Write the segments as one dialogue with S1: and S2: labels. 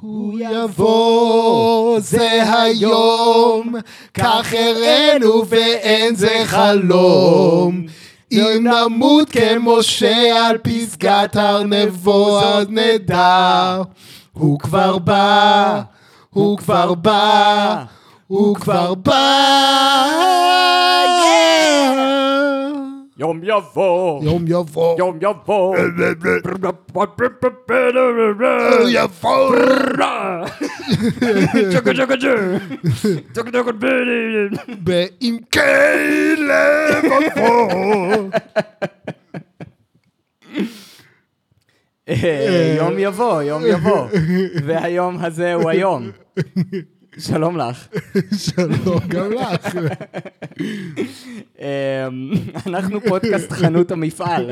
S1: הוא יבוא, זה היום, כך הראינו ואין זה חלום. אם נמות כמשה על פסגת הר נבו, אז נדע. הוא כבר בא, הוא כבר בא, הוא כבר בא.
S2: יום יבוא,
S1: יום יבוא,
S2: יום יבוא.
S1: יבוא.
S2: צ'קה צ'ה. צ'קה צ'קה בילי.
S1: בעמקי לבבו.
S2: אה, יום יבוא, יום יבוא. והיום הזה הוא היום. שלום לך.
S1: שלום גם לך.
S2: אמ, אנחנו פודקאסט חנות המפעל.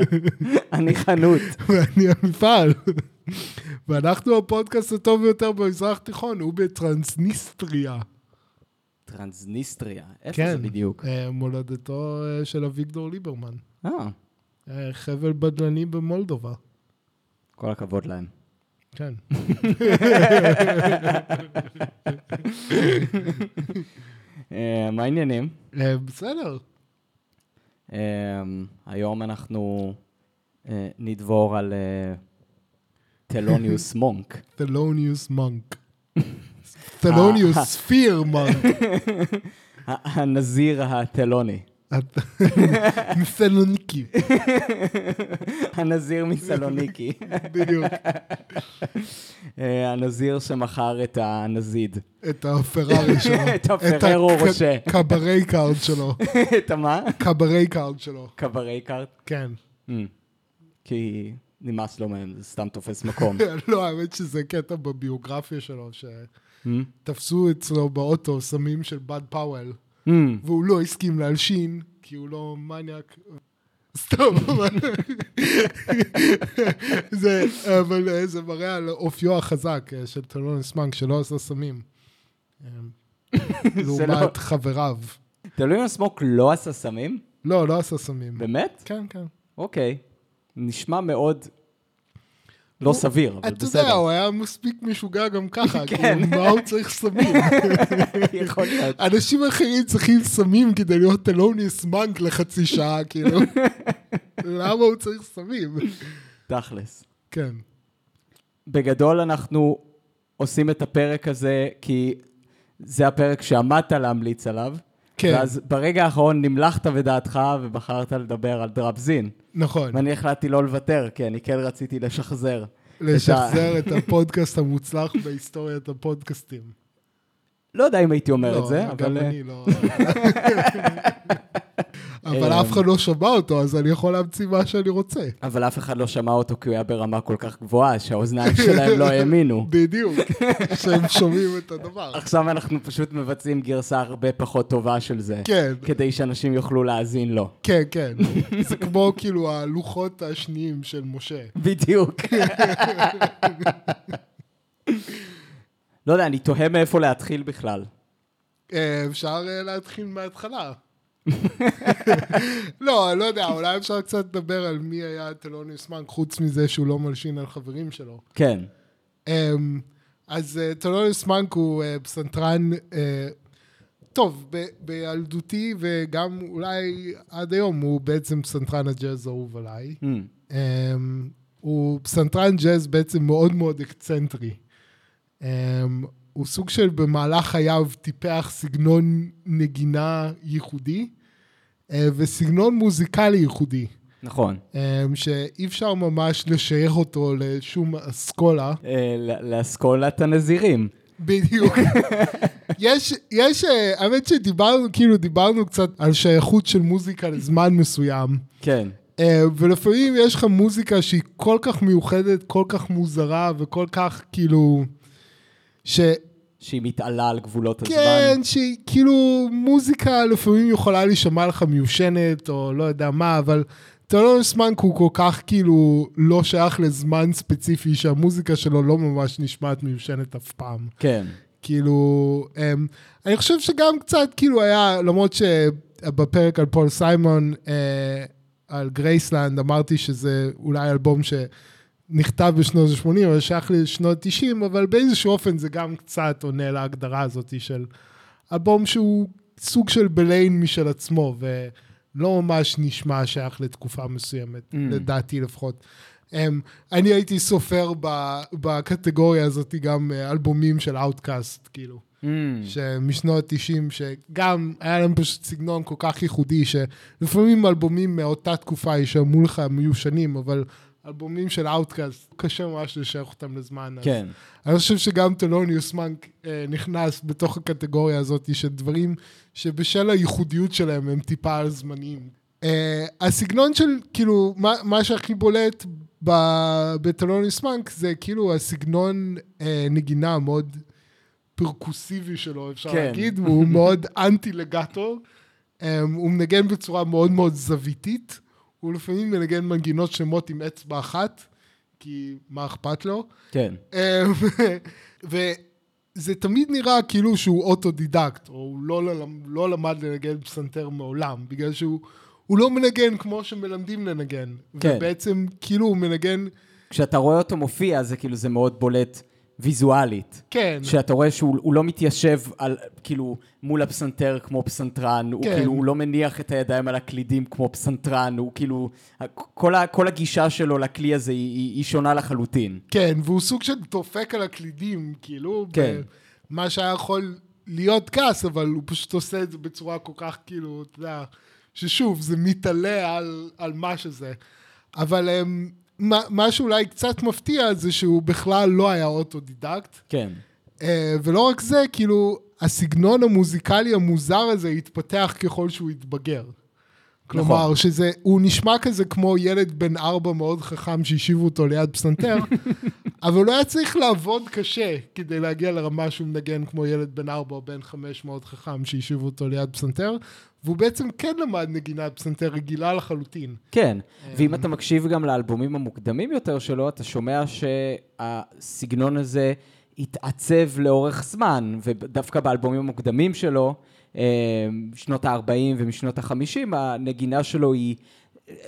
S2: אני חנות.
S1: ואני המפעל. ואנחנו הפודקאסט הטוב ביותר במזרח התיכון, הוא בטרנסניסטריה.
S2: טרנסניסטריה. איפה
S1: כן.
S2: זה בדיוק?
S1: אה, מולדתו אה, של אביגדור ליברמן.
S2: אה,
S1: אה, חבל בדלני במולדובה.
S2: כל הכבוד להם.
S1: כן.
S2: אה, מה העניינים?
S1: אה, בסדר.
S2: אמ, היום אנחנו אה, נדבור על אה, תלוניוס מונק.
S1: תלוניוס מונק. תלוניוס ספיר מונק.
S2: הנזיר
S1: מסלוניקי.
S2: הנזיר מסלוניקי.
S1: בדיוק.
S2: אה, הנזיר שמכר את הנזיד.
S1: את הפרארי שלו.
S2: את הפררו רושה.
S1: cabaret card שלו.
S2: את המה?
S1: cabaret card שלו.
S2: cabaret card?
S1: כן.
S2: Mm. כי נמאס לו מהם, זה סתם תופס מקום.
S1: לא, האמת שזה קטע בביוגרפיה שלו,
S2: Mm?
S1: שתפסו אצלו באוטו סמים של בד פאוול,
S2: Mm.
S1: והוא לא הסכים להלשין, כי הוא לא מניאק. סתם. זה, אבל אה, זה מראה על אופיו החזק אה, של תלוניוס מונק, שלא עשה סמים. אה,
S2: לא-
S1: לעומת חבריו.
S2: תלוניוס מונק לא עשה סמים?
S1: לא, לא עשה סמים.
S2: באמת?
S1: כן, כן.
S2: אוקיי. נשמע מאוד לא סביר, אבל
S1: אתה יודע,
S2: בסדר.
S1: הוא היה מספיק משוגע גם ככה,
S2: כן.
S1: כאילו, מה הוא צריך סמים?
S2: יכול להיות.
S1: אנשים אחרים צריכים סמים כדי להיות תלוניוס מונק לחצי שעה, כאילו. למה הוא צריך סמים?
S2: תכלס.
S1: כן.
S2: בגדול אנחנו עושים את הפרק הזה כי זה הפרק שעמדת להמליץ עליו.
S1: כן.
S2: ואז ברגע האחרון נמלכת בדעתך ובחרת לדבר על דרבזין.
S1: נכון.
S2: ואני החלטתי לא לוותר, כי אני כן רציתי לשחזר.
S1: לשחזר את הפודקאסט המוצלח בהיסטוריית הפודקאסטים.
S2: לא יודע אם הייתי אומר
S1: לא,
S2: את זה,
S1: גם
S2: אבל... אה,
S1: אני לא... אבל אף אחד לא שמע אותו, אז אני יכול להמציא מה שאני רוצה.
S2: אבל אף אחד לא שמע אותו כי הוא היה ברמה כל כך גבוהה, שהאוזניים שלהם לא האמינו.
S1: בדיוק, שהם שומעים את הדבר.
S2: עכשיו אנחנו פשוט מבצעים גרסה הרבה פחות טובה של זה.
S1: כן.
S2: כדי שאנשים יוכלו להאזין לו.
S1: כן, כן. זה כמו כאילו הלוחות השניים של משה.
S2: בדיוק. לא יודע, אני תוהה מאיפה להתחיל בכלל.
S1: אה, אפשר אה, להתחיל מההתחלה. לא, אני לא יודע, אולי אפשר קצת לדבר על מי היה תלוניוס מונק, חוץ מזה שהוא לא מלשין על חברים שלו.
S2: כן.
S1: אמ, אז אה, תלוניוס מונק הוא אה, פסנתרן, אה, טוב, ב- בילדותי וגם אולי עד היום הוא בעצם פסנתרן הג'אז האהוב עליי.
S2: Mm.
S1: אמ, הוא פסנתרן ג'אז בעצם מאוד מאוד אקסצנטרי. הוא סוג של במהלך חייו טיפח סגנון נגינה ייחודי אה, וסגנון מוזיקלי ייחודי,
S2: נכון.
S1: אמ, שאי אפשר ממש לשייך אותו לשום אסכולה.
S2: אה, לאסכולת הנזירים.
S1: בדיוק. יש, יש, אה, האמת שדיברנו, כאילו דיברנו קצת על שייכות של מוזיקה לזמן מסוים.
S2: כן.
S1: אה, ולפעמים יש לך מוזיקה שהיא כל כך מיוחדת, כל כך מוזרה וכל כך כאילו... ש...
S2: שהיא מתעלה על גבולות הזמן.
S1: כן, שהיא כאילו מוזיקה לפעמים יכולה להישמע לך מיושנת או לא יודע מה, אבל תלוניוס מונק הוא כל כך כאילו לא שייך לזמן ספציפי שהמוזיקה שלו לא ממש נשמעת מיושנת אף פעם.
S2: כן.
S1: כאילו, um, אני חושב שגם קצת כאילו היה, למרות שבפרק על פול סיימון, uh, על גרייסלנד, אמרתי שזה אולי אלבום נכתב בשנות ה-80, אבל שייך לשנות ה-90, אבל באיזשהו אופן זה גם קצת עונה להגדרה הזאת של אלבום שהוא סוג של ב lane משל עצמו, ולא ממש נשמע שייך לתקופה מסוימת, mm. לדעתי לפחות. Um, אני הייתי סופר ב, בקטגוריה הזאת גם אה, אלבומים של אאוטקאסט, כאילו. Mm. שמשנות ה-90, שגם היה להם פשוט סגנון כל כך ייחודי, שלפעמים אלבומים מאותה תקופה יישמעו לך מיושנים, אבל אלבומים של Outkast, קשה ממש לשייך אותם לזמן.
S2: כן.
S1: אני חושב שגם ת'לוניוס מונק אה, נכנס בתוך הקטגוריה הזאת של דברים שבשל הייחודיות שלהם הם טיפה על-זמניים. אה, הסגנון של, כאילו, מה, מה שהכי בולט בת'לוניוס מונק זה כאילו הסגנון אה, נגינה מאוד פרקוסיבי שלו, אפשר כן. להגיד, והוא מאוד אנטי legato. אה, הוא מנגן בצורה מאוד מאוד זוויתית. הוא לפעמים מנגן מנגינות שלמות עם אצבע אחת, כי מה אכפת לו?
S2: כן.
S1: אמ, וזה תמיד נראה כאילו שהוא אוטודידקט, או הוא לא, לא למד לנגן פסנתר מעולם, בגלל שהוא לא מנגן כמו שמלמדים לנגן. כן. ובעצם כאילו הוא מנגן...
S2: כשאתה רואה אותו מופיע, זה כאילו, זה מאוד בולט. ויזואלית.
S1: כן.
S2: שאתה רואה שהוא לא מתיישב על, כאילו, מול הפסנתר כמו פסנתרן, כן. הוא כאילו, הוא לא מניח את הידיים על הקלידים כמו פסנתרן, הוא כאילו, כל, ה, כל הגישה שלו לכלי הזה היא, היא שונה לחלוטין.
S1: כן, והוא סוג של דופק על הקלידים, כאילו,
S2: כן.
S1: מה שהיה יכול להיות כעס, אבל הוא פשוט עושה את זה בצורה כל כך, כאילו, אתה יודע, ששוב, זה מתעלה על, על מה שזה. אבל הם... מה, שאולי קצת מפתיע זה שהוא בכלל לא היה אוטודידקט.
S2: כן.
S1: אה, ולא רק זה, כאילו, הסגנון המוזיקלי המוזר הזה התפתח ככל שהוא התבגר. כלומר, נכון. שזה, הוא נשמע כזה כמו ילד בן ארבע מאוד חכם שהשיבו אותו ליד פסנתר, אבל הוא היה צריך לעבוד קשה כדי להגיע לרמה שהוא מנגן כמו ילד בן ארבע או בן חמש מאוד חכם שהשיבו אותו ליד פסנתר, והוא בעצם כן למד נגינת פסנתר רגילה לחלוטין.
S2: כן, ואם אתה מקשיב גם לאלבומים המוקדמים יותר שלו, אתה שומע שהסגנון הזה התעצב לאורך זמן, ודווקא באלבומים המוקדמים שלו, אה, שנות ה-40 ומשנות ה-50, הנגינה שלו היא,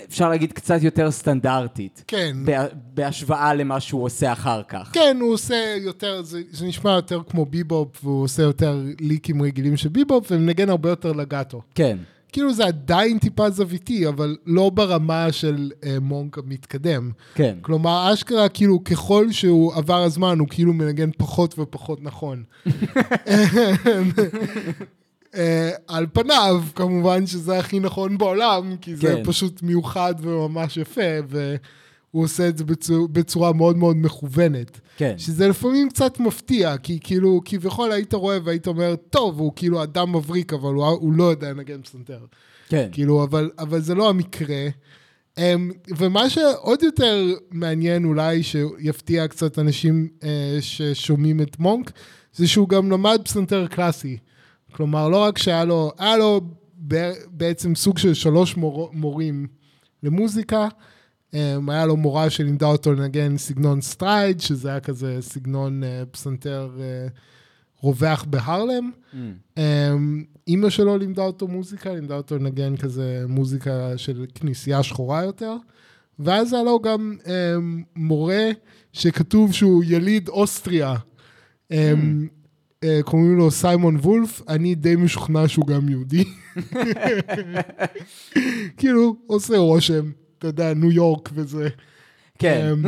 S2: אפשר להגיד, קצת יותר סטנדרטית.
S1: כן.
S2: בהשוואה למה שהוא עושה אחר כך.
S1: כן, הוא עושה יותר, זה, זה נשמע יותר כמו ביבופ, והוא עושה יותר ליקים רגילים של ביבופ, ומנגן הרבה יותר לגאטו.
S2: כן.
S1: כאילו זה עדיין טיפה זוויתי, אבל לא ברמה של אה, מונק המתקדם.
S2: כן.
S1: כלומר, אשכרה, כאילו, ככל שהוא עבר הזמן, הוא כאילו מנגן פחות ופחות נכון. אה, על פניו, כמובן שזה הכי נכון בעולם, כי זה כן. פשוט מיוחד וממש יפה, והוא עושה את זה בצורה, בצורה מאוד מאוד מכוונת.
S2: כן.
S1: שזה לפעמים קצת מפתיע, כי כאילו, כביכול היית רואה והיית אומר, טוב, הוא כאילו אדם מבריק, אבל הוא, הוא לא יודע לנגן פסנתר.
S2: כן.
S1: כאילו, אבל, אבל זה לא המקרה. Um, ומה שעוד יותר מעניין אולי, שיפתיע קצת אנשים uh, ששומעים את מונק, זה שהוא גם למד פסנתר קלאסי. כלומר, לא רק שהיה לו, היה לו בעצם סוג של שלוש מור, מורים למוזיקה, אמ, היה לו מורה שלימדה אותו לנגן סגנון stride, שזה היה כזה סגנון אה, פסנתר אה, רווח בהרלם. אממ. אימא שלו לימדה אותו מוזיקה, לימדה אותו לנגן כזה מוזיקה של כנסייה שחורה יותר. ואז היה לו גם מורה שכתוב שהוא יליד אוסטריה. Mm. אה, קוראים לו סיימון וולף, אני די משוכנע שהוא גם יהודי. כאילו, עושה רושם, אתה יודע, ניו יורק וזה.
S2: כן. אמ,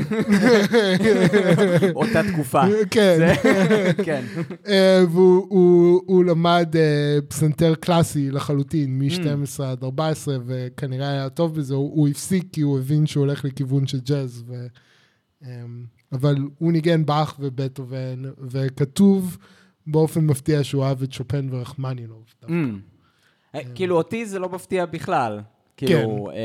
S2: אותה תקופה.
S1: כן. כן. אה, והוא למד אה, פסנתר קלאסי לחלוטין, מ-12 עד 14, וכנראה היה טוב בזה, הוא הפסיק כי הוא הבין שהוא הולך לכיוון של ג'אז. אמ, אבל הוא ניגן באך ובטהובן, וכתוב... באופן מפתיע שהוא אהב את שופן ורחמנינוב. Mm.
S2: אה, כאילו, אותי זה לא מפתיע בכלל. כאילו, כן.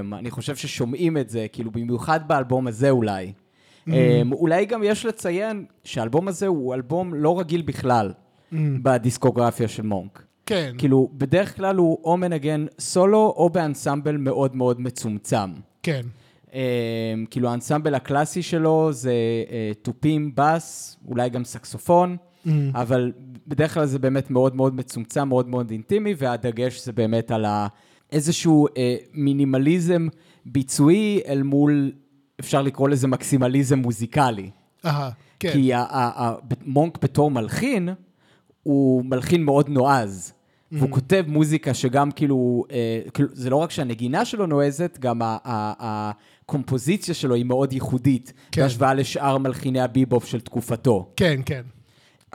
S2: אמ, אני חושב ששומעים את זה, כאילו, במיוחד באלבום הזה אולי. Mm. אמ, אולי גם יש לציין שהאלבום הזה הוא אלבום לא רגיל בכלל mm. בדיסקוגרפיה של מונק.
S1: כן.
S2: כאילו, בדרך כלל הוא או מנגן סולו או באנסמבל מאוד מאוד מצומצם.
S1: כן.
S2: Um, כאילו האנסמבל הקלאסי שלו זה uh, תופים, בס, אולי גם סקסופון. Mm. אבל בדרך כלל זה באמת מאוד מאוד מצומצם, מאוד מאוד אינטימי, והדגש זה באמת על איזשהו אה, מינימליזם ביצועי אל מול אפשר לקרוא לזה מקסימליזם מוזיקלי.
S1: אהה, כן.
S2: כי ה- ה- ה- מונק בתור מלחין, הוא מלחין מאוד נועז.
S1: Mm-hmm.
S2: והוא כותב מוזיקה שגם כאילו, אה, כאילו, זה לא רק שהנגינה שלו נועזת, גם הקומפוזיציה שלו היא מאוד ייחודית,
S1: כן.
S2: בהשוואה לשאר מלחיני הביבופ של תקופתו.
S1: כן, כן.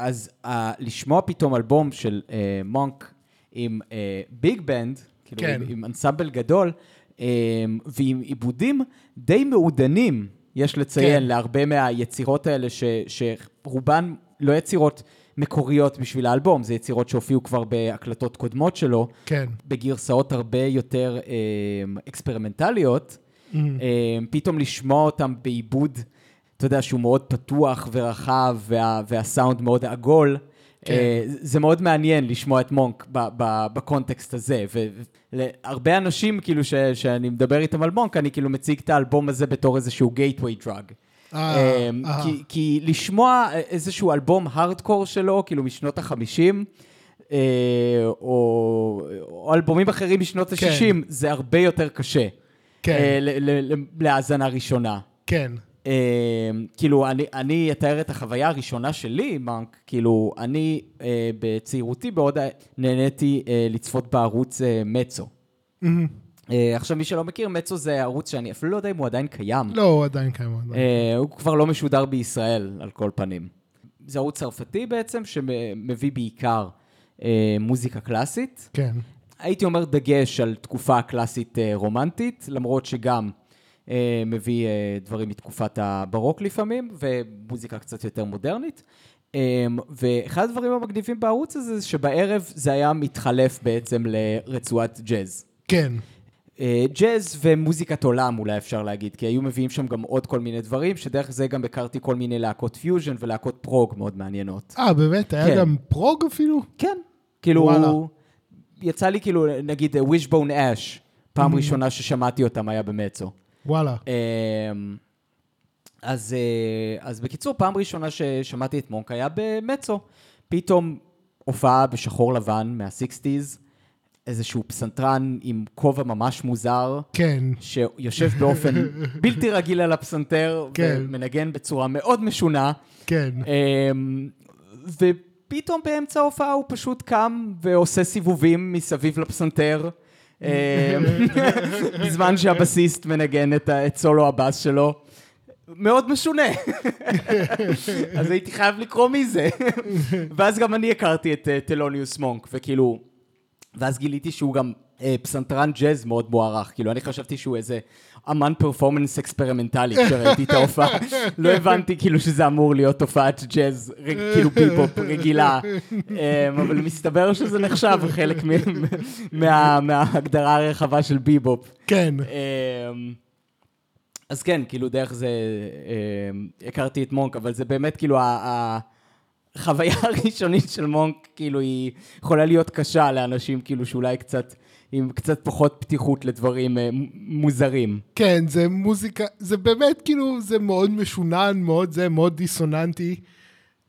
S2: אז uh, לשמוע פתאום אלבום של uh, מונק עם ביג בנד, כאילו
S1: כן.
S2: עם, עם אנסמבל גדול, um, ועם עיבודים די מעודנים, יש לציין,
S1: כן.
S2: להרבה מהיצירות האלה, ש, שרובן לא יצירות מקוריות בשביל האלבום, זה יצירות שהופיעו כבר בהקלטות קודמות שלו,
S1: כן.
S2: בגרסאות הרבה יותר um, אקספרימנטליות.
S1: Mm-hmm.
S2: אה, פתאום לשמוע אותם בעיבוד, אתה יודע, שהוא מאוד פתוח ורחב, וה, והסאונד מאוד עגול.
S1: כן.
S2: אה, זה מאוד מעניין לשמוע את מונק בקונטקסט הזה, ולהרבה אנשים, כאילו, ש, שאני מדבר איתם על מונק, אני כאילו מציג את האלבום הזה בתור איזשהו gateway drug.
S1: אה,
S2: אה,
S1: אה.
S2: כי, כי לשמוע איזשהו אלבום הארדקור שלו, כאילו משנות החמישים, או, או אלבומים אחרים משנות
S1: כן.
S2: ה-60, זה הרבה יותר קשה.
S1: כן.
S2: להאזנה ראשונה.
S1: כן.
S2: אה, כאילו, אני, אני אתאר את החוויה הראשונה שלי, מרק, כאילו, אני אה, בצעירותי מאוד נהניתי אה, לצפות בערוץ אה, מצו.
S1: מהמם.
S2: אה, עכשיו, מי שלא מכיר, מצו זה ערוץ שאני אפילו לא יודע אם הוא עדיין קיים.
S1: לא, הוא עדיין קיים.
S2: אה, הוא כבר לא משודר בישראל, על כל פנים. זה ערוץ צרפתי בעצם, שמביא בעיקר אה, מוזיקה קלאסית.
S1: כן.
S2: הייתי אומר דגש על תקופה קלאסית אה, רומנטית, למרות שגם אה, מביא אה, דברים מתקופת הברוק לפעמים, ומוזיקה קצת יותר מודרנית. אה, ואחד הדברים המגניבים בערוץ הזה, זה שבערב זה היה מתחלף בעצם לרצועת ג'אז.
S1: כן.
S2: אה, ג'אז ומוזיקת עולם אולי אפשר להגיד, כי היו מביאים שם גם עוד כל מיני דברים, שדרך זה גם הכרתי כל מיני להקות פיוז'ן ולהקות פרוג מאוד מעניינות.
S1: אה, באמת? היה
S2: כן.
S1: גם פרוג אפילו?
S2: כן. כאילו,
S1: וואלה.
S2: יצא לי כאילו, נגיד ווישבון אש, פעם ראשונה ששמעתי אותם היה במצו.
S1: וואלה.
S2: אמ, אז, אה, אז בקיצור, פעם ראשונה ששמעתי את מונק היה במצו. פתאום הופעה בשחור לבן מה-60's, איזשהו פסנתרן עם כובע ממש מוזר,
S1: כן.
S2: שיושב באופן בלתי רגיל על הפסנתר,
S1: כן.
S2: ומנגן בצורה מאוד משונה.
S1: כן.
S2: אמ, ופתאום באמצע ההופעה הוא פשוט קם ועושה סיבובים מסביב לפסנתר, בזמן שהבסיסט מנגן את, סולו הבאס שלו. מאוד משונה. אז הייתי חייב לקרוא מי זה. ואז גם אני הכרתי את אה, טלוניוס מונק, וכאילו... ואז גיליתי שהוא גם פסנתרן ג'אז מאוד מוערך. כאילו, אני חשבתי שהוא איזה אמן פרפורמנס אקספרימנטלי כשראיתי את ההופעה. לא הבנתי כאילו שזה אמור להיות הופעת ג'אז, כאילו ביבופ רגילה. אה, אבל מסתבר שזה נחשב חלק מההגדרה הרחבה של ביבופ.
S1: כן.
S2: אמ, אז כן, כאילו דרך זה אמ, הכרתי את מונק, אבל זה באמת כאילו ה- החוויה הראשונית של מונק, כאילו היא יכולה להיות קשה לאנשים כאילו שאולי קצת, עם קצת פחות פתיחות לדברים אה, מוזרים.
S1: כן, זה מוזיקה, זה באמת כאילו, זה מאוד משונן, מאוד זה, מאוד דיסוננטי.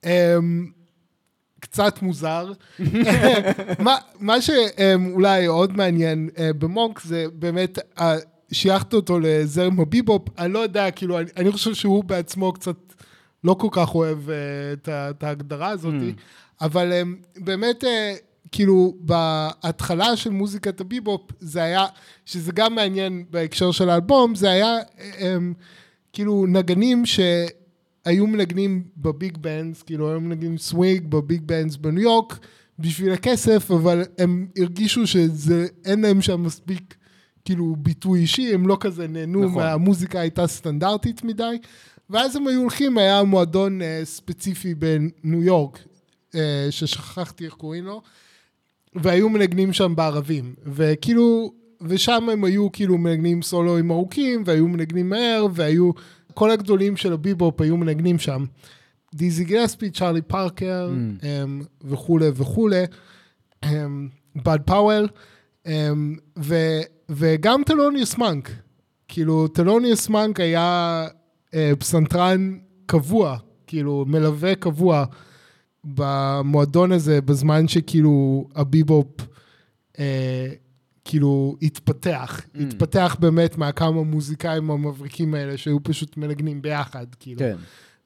S1: Um, קצת מוזר. מה, מה שאולי עוד מעניין uh, במונק זה באמת, uh, שייכת אותו לזרם הביבופ, אני לא יודע, כאילו, אני, אני חושב שהוא בעצמו קצת לא כל כך אוהב את, ההגדרה הזאת, אבל אמ, באמת, כאילו, בהתחלה של מוזיקת הביבופ, זה היה, שזה גם מעניין בהקשר של האלבום, זה היה אמ, כאילו נגנים שהיו מנגנים ב big bands, כאילו היו מנגנים סווינג ב big bands בניו יורק בשביל הכסף, אבל הם הרגישו שזה, אין להם שם מספיק כאילו ביטוי אישי, הם לא כזה נהנו,
S2: נכון.
S1: מהמוזיקה הייתה סטנדרטית מדי, ואז הם היו הולכים, היה מועדון אה, ספציפי בניו יורק, אה, ששכחתי איך קוראים לו, והיו מנגנים שם בערבים, וכאילו, ושם הם היו כאילו מנגנים סולואים ארוכים, והיו מנגנים מהר, והיו, כל הגדולים של הביבופ היו מנגנים שם. דיזי גילספי, צ'ארלי פארקר,
S2: אממ.
S1: אמ, וכולי וכולי, אמ, בד פאוול, ו, וגם ת'לוניוס מונק. כאילו, טלוניוס מנק היה uh, פסנתרן קבוע, כאילו, מלווה קבוע במועדון הזה, בזמן שכאילו הביבופ, uh, כאילו התפתח.
S2: Mm.
S1: התפתח באמת מהכמה מוזיקאים המבריקים האלה שהיו פשוט מנגנים ביחד, כאילו.
S2: כן.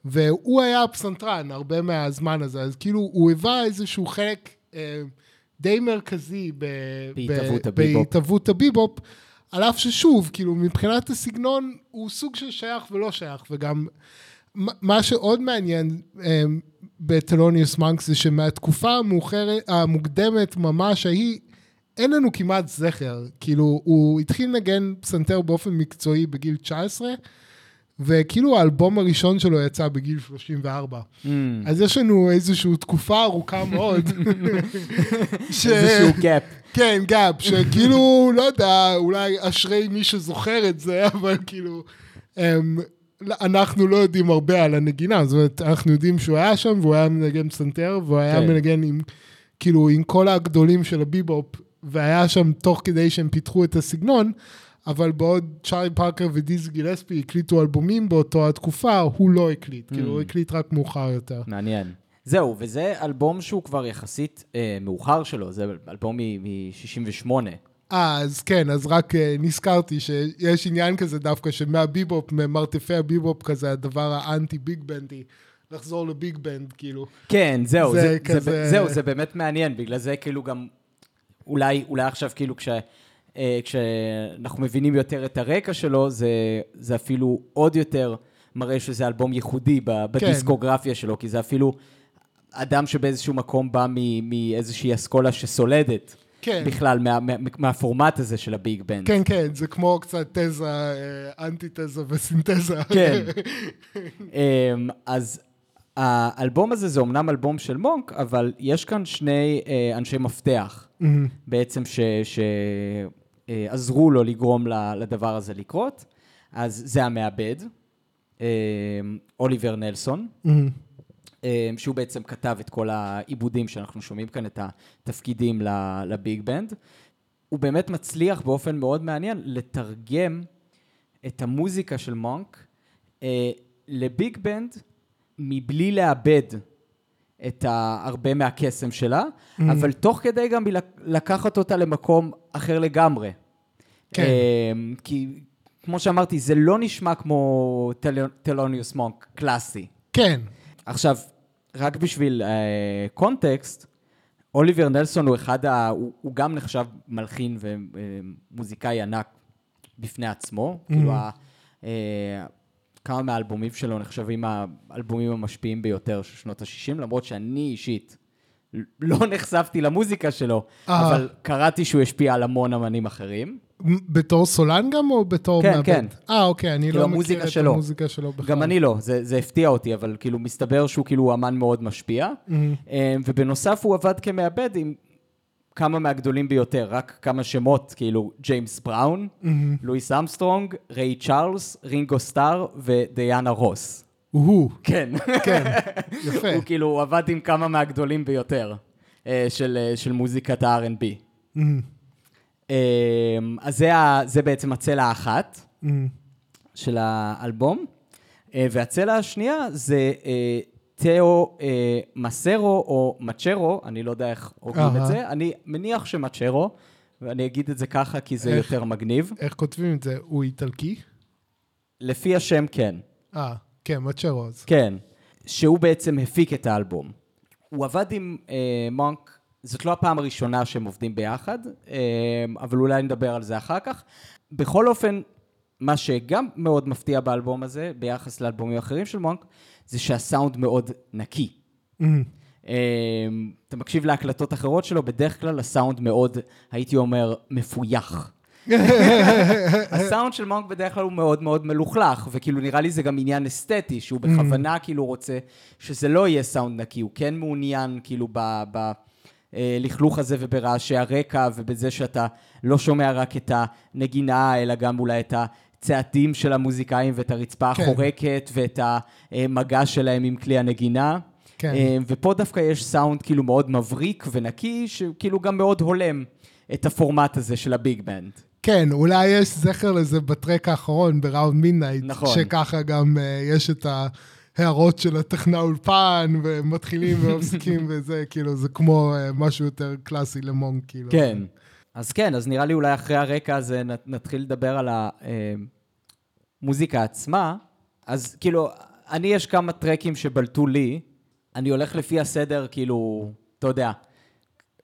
S1: והוא היה הפסנתרן הרבה מהזמן הזה, אז כאילו הוא היווה איזשהו חלק אה, די מרכזי ב.
S2: בהתהוות הביבופ,
S1: על אף ששוב, כאילו מבחינת הסגנון הוא סוג של שייך ולא שייך, וגם מה- שעוד מעניין אה, בטלוניוס מונק זה שמהתקופה המאוחרת, המוקדמת ממש ההיא, אין לנו כמעט זכר. כאילו, הוא התחיל לנגן פסנתר באופן מקצועי בגיל 19, וכאילו האלבום הראשון שלו יצא בגיל 34.
S2: Mm.
S1: אז יש לנו איזושהי תקופה ארוכה מאוד. ש...
S2: איזשהו gap.
S1: כן, gap, שכאילו, לא יודע, אולי אשרי מי שזוכר את זה, אבל כאילו, הם, אנחנו לא יודעים הרבה על הנגינה, זאת אומרת, אנחנו יודעים שהוא היה שם, והוא היה מנגן פסנתר, והוא היה
S2: כן.
S1: מנגן עם, כאילו, עם כל הגדולים של הביבופ, והיה שם תוך כדי שהם פיתחו את הסגנון, אבל בעוד צ'ארלי פארקר ודיזי גילספי הקליטו אלבומים באותו התקופה, הוא לא הקליט, כאילו, הוא הקליט רק מאוחר יותר.
S2: מעניין. זהו, וזה אלבום שהוא כבר יחסית אה, מאוחר שלו, זה אלבום מ-68.
S1: אה, אז כן, אז רק אה, נזכרתי שיש עניין כזה דווקא שמהביבופ, ממרתפי הביבופ כזה, הדבר האנטי ביג בנדי, לחזור לביג בנד, כאילו.
S2: כן, זהו,
S1: זה
S2: זה, זה,
S1: כזה-
S2: זה, זהו, זה באמת מעניין, בגלל זה כאילו גם, אולי, אולי עכשיו כאילו כש, אה, כשאנחנו מבינים יותר את הרקע שלו, זה, זה אפילו עוד יותר מראה שזה אלבום ייחודי ב- בדיסקוגרפיה שלו, כי זה אפילו אדם שבאיזשהו מקום בא מאיזושהי אסכולה שסולדת.
S1: כן.
S2: בכלל, מה, מה, מהפורמט הזה של הביג בנד.
S1: כן, כן, זה כמו קצת תזה, אה, אנטי-תזה וסינתזה.
S2: כן. אמ, אז האלבום הזה זה אומנם אלבום של מונק, אבל יש כאן שני אה, אנשי מפתח,
S1: מהמם.
S2: בעצם שעזרו לו לגרום לדבר הזה לקרות. אז זה המעבד, אמ, אוליבר נלסון. אמ, שהוא בעצם כתב את כל העיבודים שאנחנו שומעים כאן, את התפקידים לביג בנד. הוא באמת מצליח באופן מאוד מעניין לתרגם את המוזיקה של מונק אה, לביג בנד מבלי לאבד את הרבה מהקסם שלה,
S1: Mm.
S2: אבל תוך כדי גם לקחת אותה למקום אחר לגמרי.
S1: כן.
S2: אה, כי כמו שאמרתי, זה לא נשמע כמו טל- טלוניוס מונק קלאסי.
S1: כן,
S2: עכשיו, רק בשביל אה, קונטקסט, אוליבר נלסון הוא אחד ה... הוא, הוא גם נחשב מלחין ומוזיקאי ענק בפני עצמו. כאילו, ה, אה, כמה מהאלבומים שלו נחשבים האלבומים המשפיעים ביותר של שנות ה-60, למרות שאני אישית לא נחשפתי למוזיקה שלו,
S1: אה.
S2: אבל קראתי שהוא השפיע על המון אמנים אחרים.
S1: בתור סולן גם או בתור
S2: כן,
S1: מעבד?
S2: כן.
S1: אה, אוקיי, אני
S2: כאילו,
S1: לא מכיר את
S2: שלו.
S1: המוזיקה שלו בכלל.
S2: גם אני לא, זה, זה הפתיע אותי, אבל כאילו מסתבר שהוא כאילו אמן מאוד משפיע. אה, ובנוסף הוא עבד כמעבד עם כמה מהגדולים ביותר, רק כמה שמות, כאילו ג'יימס בראון, לואיס ארמסטרונג, ריי צ'ארלס, רינגו סטאר ודיאנה רוס.
S1: הוא,
S2: כן.
S1: כן, יפה.
S2: הוא כאילו הוא עבד עם כמה מהגדולים ביותר אה, של, אה, של מוזיקת ה-R&B.
S1: מהמם.
S2: אה, אז זה, ה- זה בעצם הצלע האחת.
S1: מהמם.
S2: של האלבום. אה, והצלע השנייה זה אה, תאו אה, מסרו או מצ'רו, אני לא יודע איך הוגים. את זה, אני מניח שמצ'רו, ואני אגיד את זה ככה כי זה
S1: איך?
S2: יותר מגניב.
S1: איך כותבים את זה? הוא איטלקי?
S2: לפי השם כן,
S1: אה, כן, מצ'רו אז.
S2: כן, שהוא בעצם הפיק את האלבום. הוא עבד עם מונק, זאת לא הפעם הראשונה שהם עובדים ביחד, אה, אבל אולי נדבר על זה אחר כך. בכל אופן, מה שגם מאוד מפתיע באלבום הזה, ביחס לאלבומים אחרים של מונק, זה שהסאונד מאוד נקי.
S1: מהמם.
S2: אה, אתה מקשיב להקלטות אחרות שלו, בדרך כלל הסאונד מאוד, הייתי אומר, מפויח. הסאונד של מונק בדרך כלל הוא מאוד מאוד מלוכלך, וכאילו נראה לי זה גם עניין אסתטי, שהוא בכוונה כאילו רוצה שזה לא יהיה סאונד נקי, הוא כן מעוניין כאילו ב... ב לכלוך הזה וברעשי הרקע ובזה שאתה לא שומע רק את הנגינה, אלא גם אולי את הצעדים של המוזיקאים ואת הרצפה
S1: כן.
S2: החורקת ואת המגע שלהם עם כלי הנגינה.
S1: כן.
S2: אה, ופה דווקא יש סאונד כאילו מאוד מבריק ונקי, שכאילו גם מאוד הולם את הפורמט הזה של ה big band.
S1: כן, אולי יש זכר לזה בטרק האחרון, 'Round Midnight.
S2: נכון.
S1: שככה גם אה, יש את ההערות של הטכנאי אולפן, ומתחילים ומפסיקים וזה, כאילו, זה כמו אה, משהו יותר קלאסי למונק, כאילו.
S2: כן. אז כן, אז נראה לי אולי אחרי הרקע הזה נת- נתחיל לדבר על המוזיקה עצמה. אז כאילו, אני יש כמה טראקים שבלטו לי, אני הולך לפי הסדר, כאילו, אתה יודע,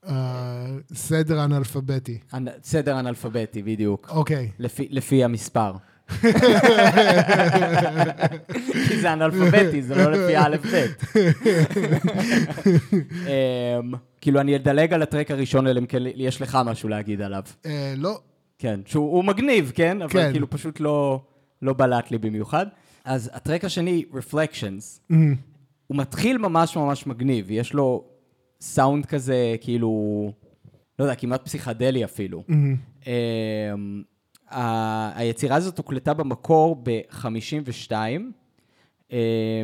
S1: אה, סדר אנאלפביתי.
S2: אנ- סדר אנאלפביטי, בדיוק.
S1: אוקיי.
S2: לפי, לפי המספר. כי זה אנאלפביטי, זה לא לפי האלף-בית. אמ, כאילו, אני אדלג על הטרק הראשון, אלא אם כן יש לך משהו להגיד עליו.
S1: אה, לא.
S2: כן, שהוא הוא מגניב, כן? אבל
S1: כן.
S2: כאילו פשוט לא, לא בלט לי במיוחד. אז הטרק השני, Reflections,
S1: אמ,
S2: הוא מתחיל ממש ממש מגניב, יש לו סאונד כזה, כאילו, לא יודע, כמעט פסיכדלי אפילו. ה- היצירה הזאת הוקלטה במקור ב-52,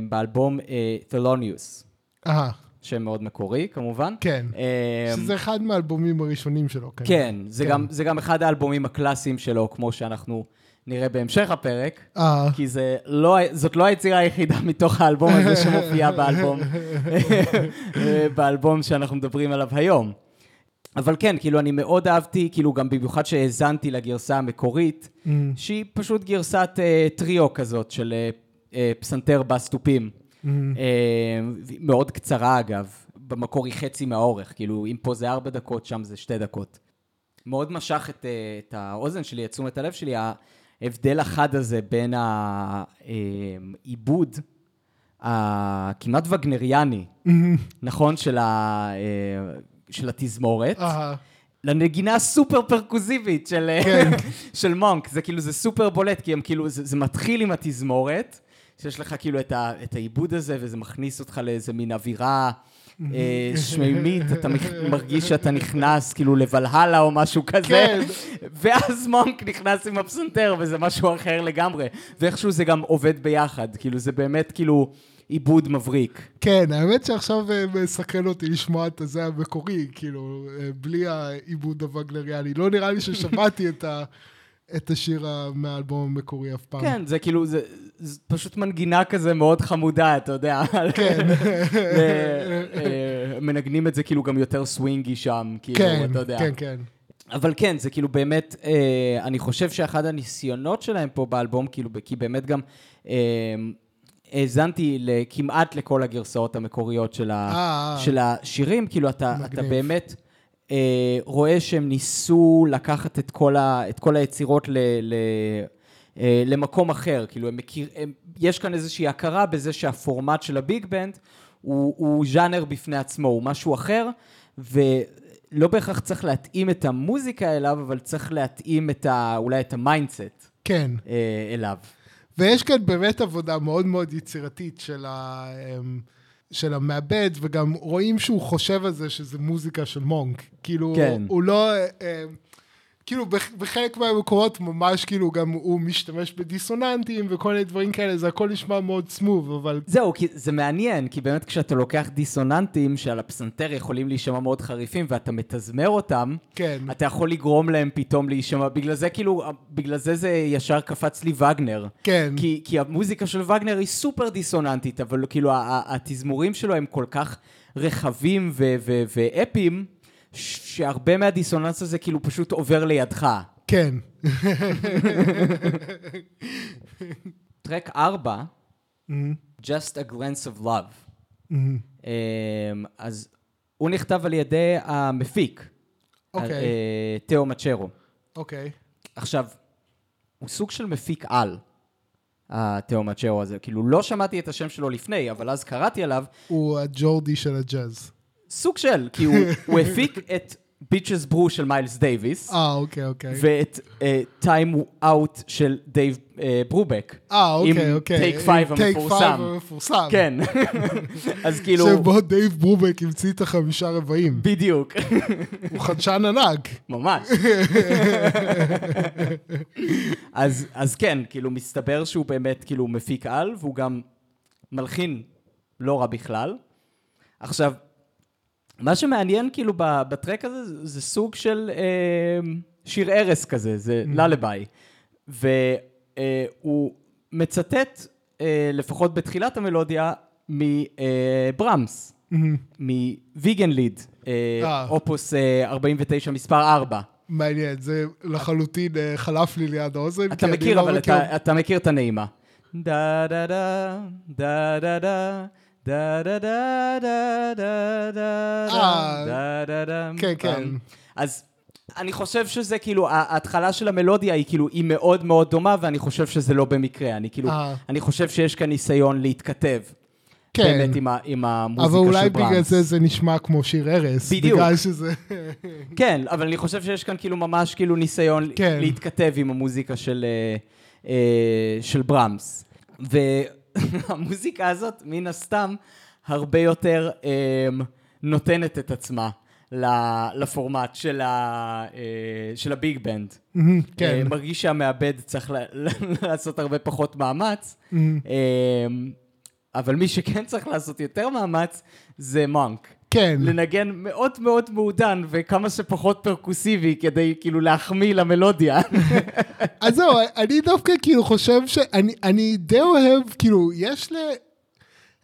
S2: באלבום אה, תלוניוס,
S1: אה,
S2: שם מאוד מקורי כמובן.
S1: כן.
S2: אמ,
S1: שזה אחד מהאלבומים הראשונים שלו. כנראה.
S2: כן, זה,
S1: כן.
S2: גם, זה גם אחד האלבומים הקלאסיים שלו, כמו שאנחנו נראה בהמשך הפרק,
S1: אה,
S2: כי זה לא, זאת לא היצירה היחידה מתוך האלבום הזה שמופיעה באלבום, באלבום שאנחנו מדברים עליו היום. אבל כן, כאילו, אני מאוד אהבתי, כאילו, גם במיוחד שהאזנתי לגרסה המקורית,
S1: אמ,
S2: שהיא פשוט גרסת אה, טריו כזאת של אה, אה, פסנתר בסטופים.
S1: אמ,
S2: אה, מאוד קצרה אגב, במקור היא חצי מהאורך, כאילו אם פה זה ארבע דקות, שם זה שתי דקות. מאוד משך את, אה, את האוזן שלי, את תשומת הלב שלי, ההבדל החד הזה בין העיבוד הכמעט וגנריאני,
S1: אמ,
S2: נכון, של, ה, אה, של התזמורת, לנגינה הסופר פרקוזיבית של,
S1: כן.
S2: של מונק. זה כאילו, זה סופר בולט, כי הם כאילו, זה, זה מתחיל עם התזמורת, שיש לך כאילו את, ה, את העיבוד הזה, וזה מכניס אותך לאיזה מין אווירה אה, שמימית, אתה מרגיש שאתה נכנס כאילו לוולהלה או משהו כזה,
S1: כן.
S2: ואז מונק נכנס עם הפסנתר, וזה משהו אחר לגמרי. ואיכשהו זה גם עובד ביחד, כאילו, זה באמת כאילו עיבוד מבריק.
S1: כן, האמת שעכשיו אה, מסקרן אותי לשמוע את הזה המקורי, כאילו, אה, בלי העיבוד הווגנריאני. לא נראה לי ששמעתי את ה- את השיר מהאלבום המקורי אף פעם.
S2: כן, זה כאילו, זה, זה פשוט מנגינה כזה מאוד חמודה, אתה יודע.
S1: כן.
S2: אה, מנגנים את זה כאילו גם יותר סווינגי שם, כאילו,
S1: כן,
S2: אתה יודע.
S1: כן, כן.
S2: אבל כן, זה כאילו באמת, אה, אני חושב שאחד הניסיונות שלהם פה באלבום, כאילו, כי באמת גם אה, האזנתי כמעט לכל הגרסאות המקוריות של, ה,
S1: אה,
S2: של השירים, כאילו, אתה, אתה. באמת אה, רואה שהם ניסו לקחת את כל, ה, את כל היצירות ל... ל אה, למקום אחר, כאילו, הם מכיר, הם, יש כאן איזושהי הכרה בזה שהפורמט של הביג בנד הוא, הוא ז'אנר בפני עצמו, הוא משהו אחר, ולא בהכרח צריך להתאים את המוזיקה אליו, אבל צריך להתאים את ה, אולי את ה mindset
S1: כן.
S2: אה, אליו.
S1: ויש כאן באמת עבודה מאוד מאוד יצירתית של, ה, אמ, של המעבד, וגם רואים שהוא חושב על זה שזה מוזיקה של מונק. כאילו,
S2: כן.
S1: הוא לא... כאילו, בח- בחלק מהמקומות ממש כאילו גם הוא משתמש בדיסוננטים וכל מיני דברים כאלה, זה הכל נשמע מאוד smooth, אבל
S2: זהו, כי זה מעניין, כי באמת כשאתה לוקח דיסוננטים שעל הפסנתר יכולים להישמע מאוד חריפים ואתה מתזמר אותם,
S1: כן.
S2: אתה יכול לגרום להם פתאום להישמע, בגלל זה כאילו, בגלל זה זה ישר קפץ לי וגנר.
S1: כן.
S2: כי, כי המוזיקה של וגנר היא סופר דיסוננטית, אבל כאילו התזמורים שלו הם כל כך רחבים ואפיים, שהרבה מהדיסוננס הזה כאילו פשוט עובר לידך.
S1: כן.
S2: טרק 4,
S1: מהמם,
S2: Just a Glance of Love. אמ, אז הוא נכתב על ידי המפיק,
S1: אוקיי.
S2: אה, תאו מצ'רו.
S1: אוקיי.
S2: עכשיו, הוא סוג של מפיק על, התאו מצ'רו הזה. כאילו, לא שמעתי את השם שלו לפני, אבל אז קראתי עליו,
S1: הוא הג'ורדי של הג'אז.
S2: סוג של, כי הוא, הוא הפיק את ביצ'ס ברו של מיילס דייוויס,
S1: אה, אוקיי, אוקיי.
S2: ואת Time Out של דייב אה, ברובק.
S1: אה, אוקיי, אוקיי.
S2: Take Five
S1: עם Take
S2: המפורסם.
S1: Five המפורסם.
S2: כן, אז כאילו,
S1: שבו דייב ברובק המציא את החמישה רבעים.
S2: בדיוק,
S1: הוא חדשן ענק.
S2: ממש. אז, אז כן, כאילו, מסתבר שהוא באמת כאילו מפיק על, והוא גם מלחין לא רע בכלל. עכשיו, מה שמעניין כאילו ב track הזה, זה, סוג של אה, שיר ערש כזה, זה lullaby. והוא מצטט, אה, לפחות בתחילת המלודיה, מברמס,
S1: מהמם.
S2: מ Wiegenlied,
S1: אה.
S2: אופוס אה, 49 מספר 4.
S1: מעניין, זה לחלוטין אה, חלף לי ליד האוזן.
S2: אתה מכיר,
S1: לא
S2: אבל
S1: מכיר-
S2: אתה, אתה מכיר את הנעימה. דה דה דה, דה דה דה, דה דה דה, דה דה דה, דה דה דה.
S1: כן, כן.
S2: אז אני חושב שזה כאילו, ההתחלה של המלודיה היא כאילו, היא מאוד מאוד דומה, ואני חושב שזה לא במקרה. אני כאילו,
S1: אה.
S2: אני חושב שיש כאן ניסיון להתכתב.
S1: כן.
S2: באמת עם, ה, עם המוזיקה
S1: אבל
S2: של
S1: אולי
S2: ברמס.
S1: בגלל זה זה נשמע כמו שיר ערש.
S2: בדיוק.
S1: בגלל שזה...
S2: כן, אבל אני חושב שיש כאן כאילו ממש כאילו ניסיון
S1: כן.
S2: להתכתב עם המוזיקה של, אה, אה, של ברמס. והמוזיקה הזאת, מן הסתם, הרבה יותר אה, נותנת את עצמה לפורמט של, ה, אה, של הביג בנד.
S1: מהמם, כן.
S2: אה, מרגיש שהמעבד צריך לעשות הרבה פחות מאמץ.
S1: מהמם.
S2: אה, אבל מי שכן צריך לעשות יותר מאמץ זה מונק.
S1: כן.
S2: לנגן מאוד מאוד מעודן וכמה שפחות פרקוסיבי כדי כאילו להחמיא למלודיה.
S1: אז זהו, אני דווקא כאילו חושב שאני אני די אוהב, כאילו, יש ל...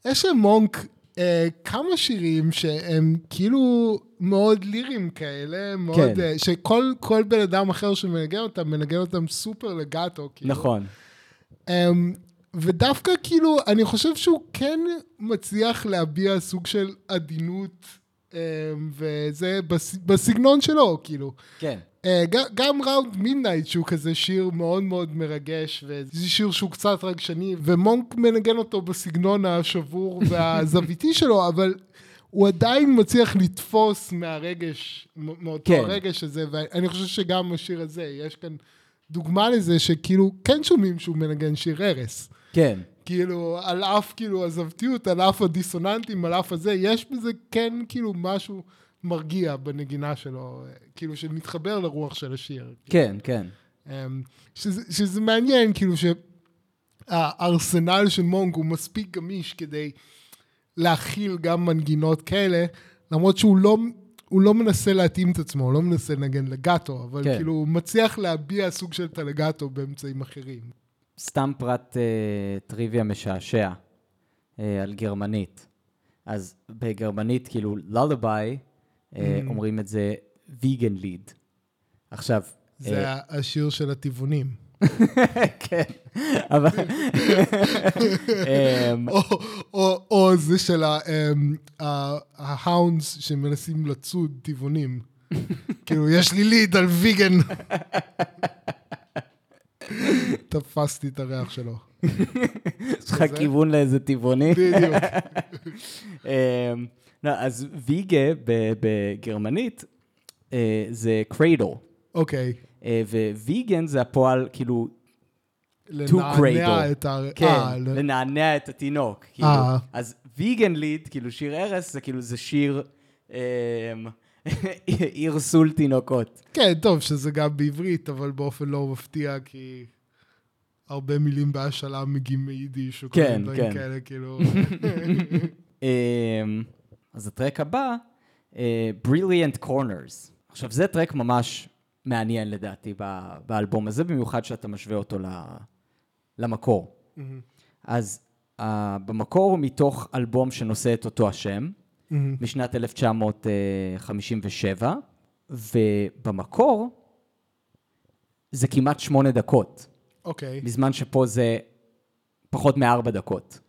S1: יש למונק אה, כמה שירים שהם כאילו מאוד ליריים כאלה, מאוד...
S2: כן.
S1: אה, שכל כל בן אדם אחר שמנגן אותם, מנגן אותם סופר לגאטו, כאילו.
S2: נכון.
S1: אמ, ודווקא כאילו, אני חושב שהוא כן מצליח להביע סוג של עדינות, אמ, וזה בס, בסגנון שלו, כאילו.
S2: כן.
S1: אה, גם Round Midnight שהוא כזה שיר מאוד מאוד מרגש וזה שיר שהוא קצת רגשני ומונק מנגן אותו בסגנון השבור והזוויתי שלו אבל הוא עדיין מצליח לתפוס מהרגש, מאותו
S2: כן.
S1: הרגש הזה ואני חושב שגם השיר הזה יש כאן דוגמה לזה שכאילו כן שומעים שהוא מנגן שיר ערש
S2: כן.
S1: כאילו על אף כאילו הזוותיות על אף הדיסוננטים על אף הזה יש בזה כן כאילו משהו מרגיע בנגינה שלו כאילו שמתחבר לרוח של השיר.
S2: כן, כן.
S1: אמ, שזה, שזה מעניין כאילו שהארסנל של מונק הוא מספיק גמיש כדי להכיל גם מנגינות כאלה למרות שהוא לא הוא לא מנסה להתאים את עצמו, הוא לא מנסה לנגן לגאטו, אבל
S2: כן.
S1: כאילו הוא מצליח להביע סוג של טלגאטו באמצעים אחרים.
S2: סתם פרט אה, טריוויה משעשע אה, על גרמנית. אז בגרמנית, כאילו, לולביי, אה,
S1: Mm.
S2: אומרים את זה ויגן ליד. עכשיו,
S1: זה
S2: אה,
S1: השיר של הטבעונים.
S2: כן, אבל... אמ,
S1: או, זה של ה- אמ, ההאונדס שמנסים לצוד טבעונים. כאילו, יש לי ליד על ויגן. תפסתי את הריח שלו.
S2: יש לך כיוון לאיזה טבעוני?
S1: בדיוק.
S2: אמ, לא, אז ויגה בגרמנית אה, זה קריידל,
S1: אוקיי.
S2: וויגן זה הפועל, כאילו,
S1: לנענע
S2: cradle.
S1: את ה...
S2: כן,
S1: אה,
S2: לנענע את התינוק. כאילו.
S1: אה.
S2: אז ויגן ליד, כאילו שיר ערש, זה כאילו, זה שיר אמ, ערסול תינוקות.
S1: כן, טוב, שזה גם בעברית, אבל באופן לא מפתיע, כי הרבה מילים בהשאלה מגיעים מיידיש, או כל
S2: כן,
S1: מיני דברים
S2: כן.
S1: כאלה, כאילו...
S2: אמ, אז הטרק הבא, אה, Brilliant Corners. עכשיו, זה טרק ממש מעניין לדעתי באלבום הזה, במיוחד שאתה משווה אותו למקור. אז uh, במקור הוא מתוך אלבום שנושא את אותו השם,
S1: מהמם.
S2: משנת 1957, ובמקור זה כמעט שמונה דקות,
S1: אוקיי.
S2: בזמן שפה זה פחות מארבע דקות.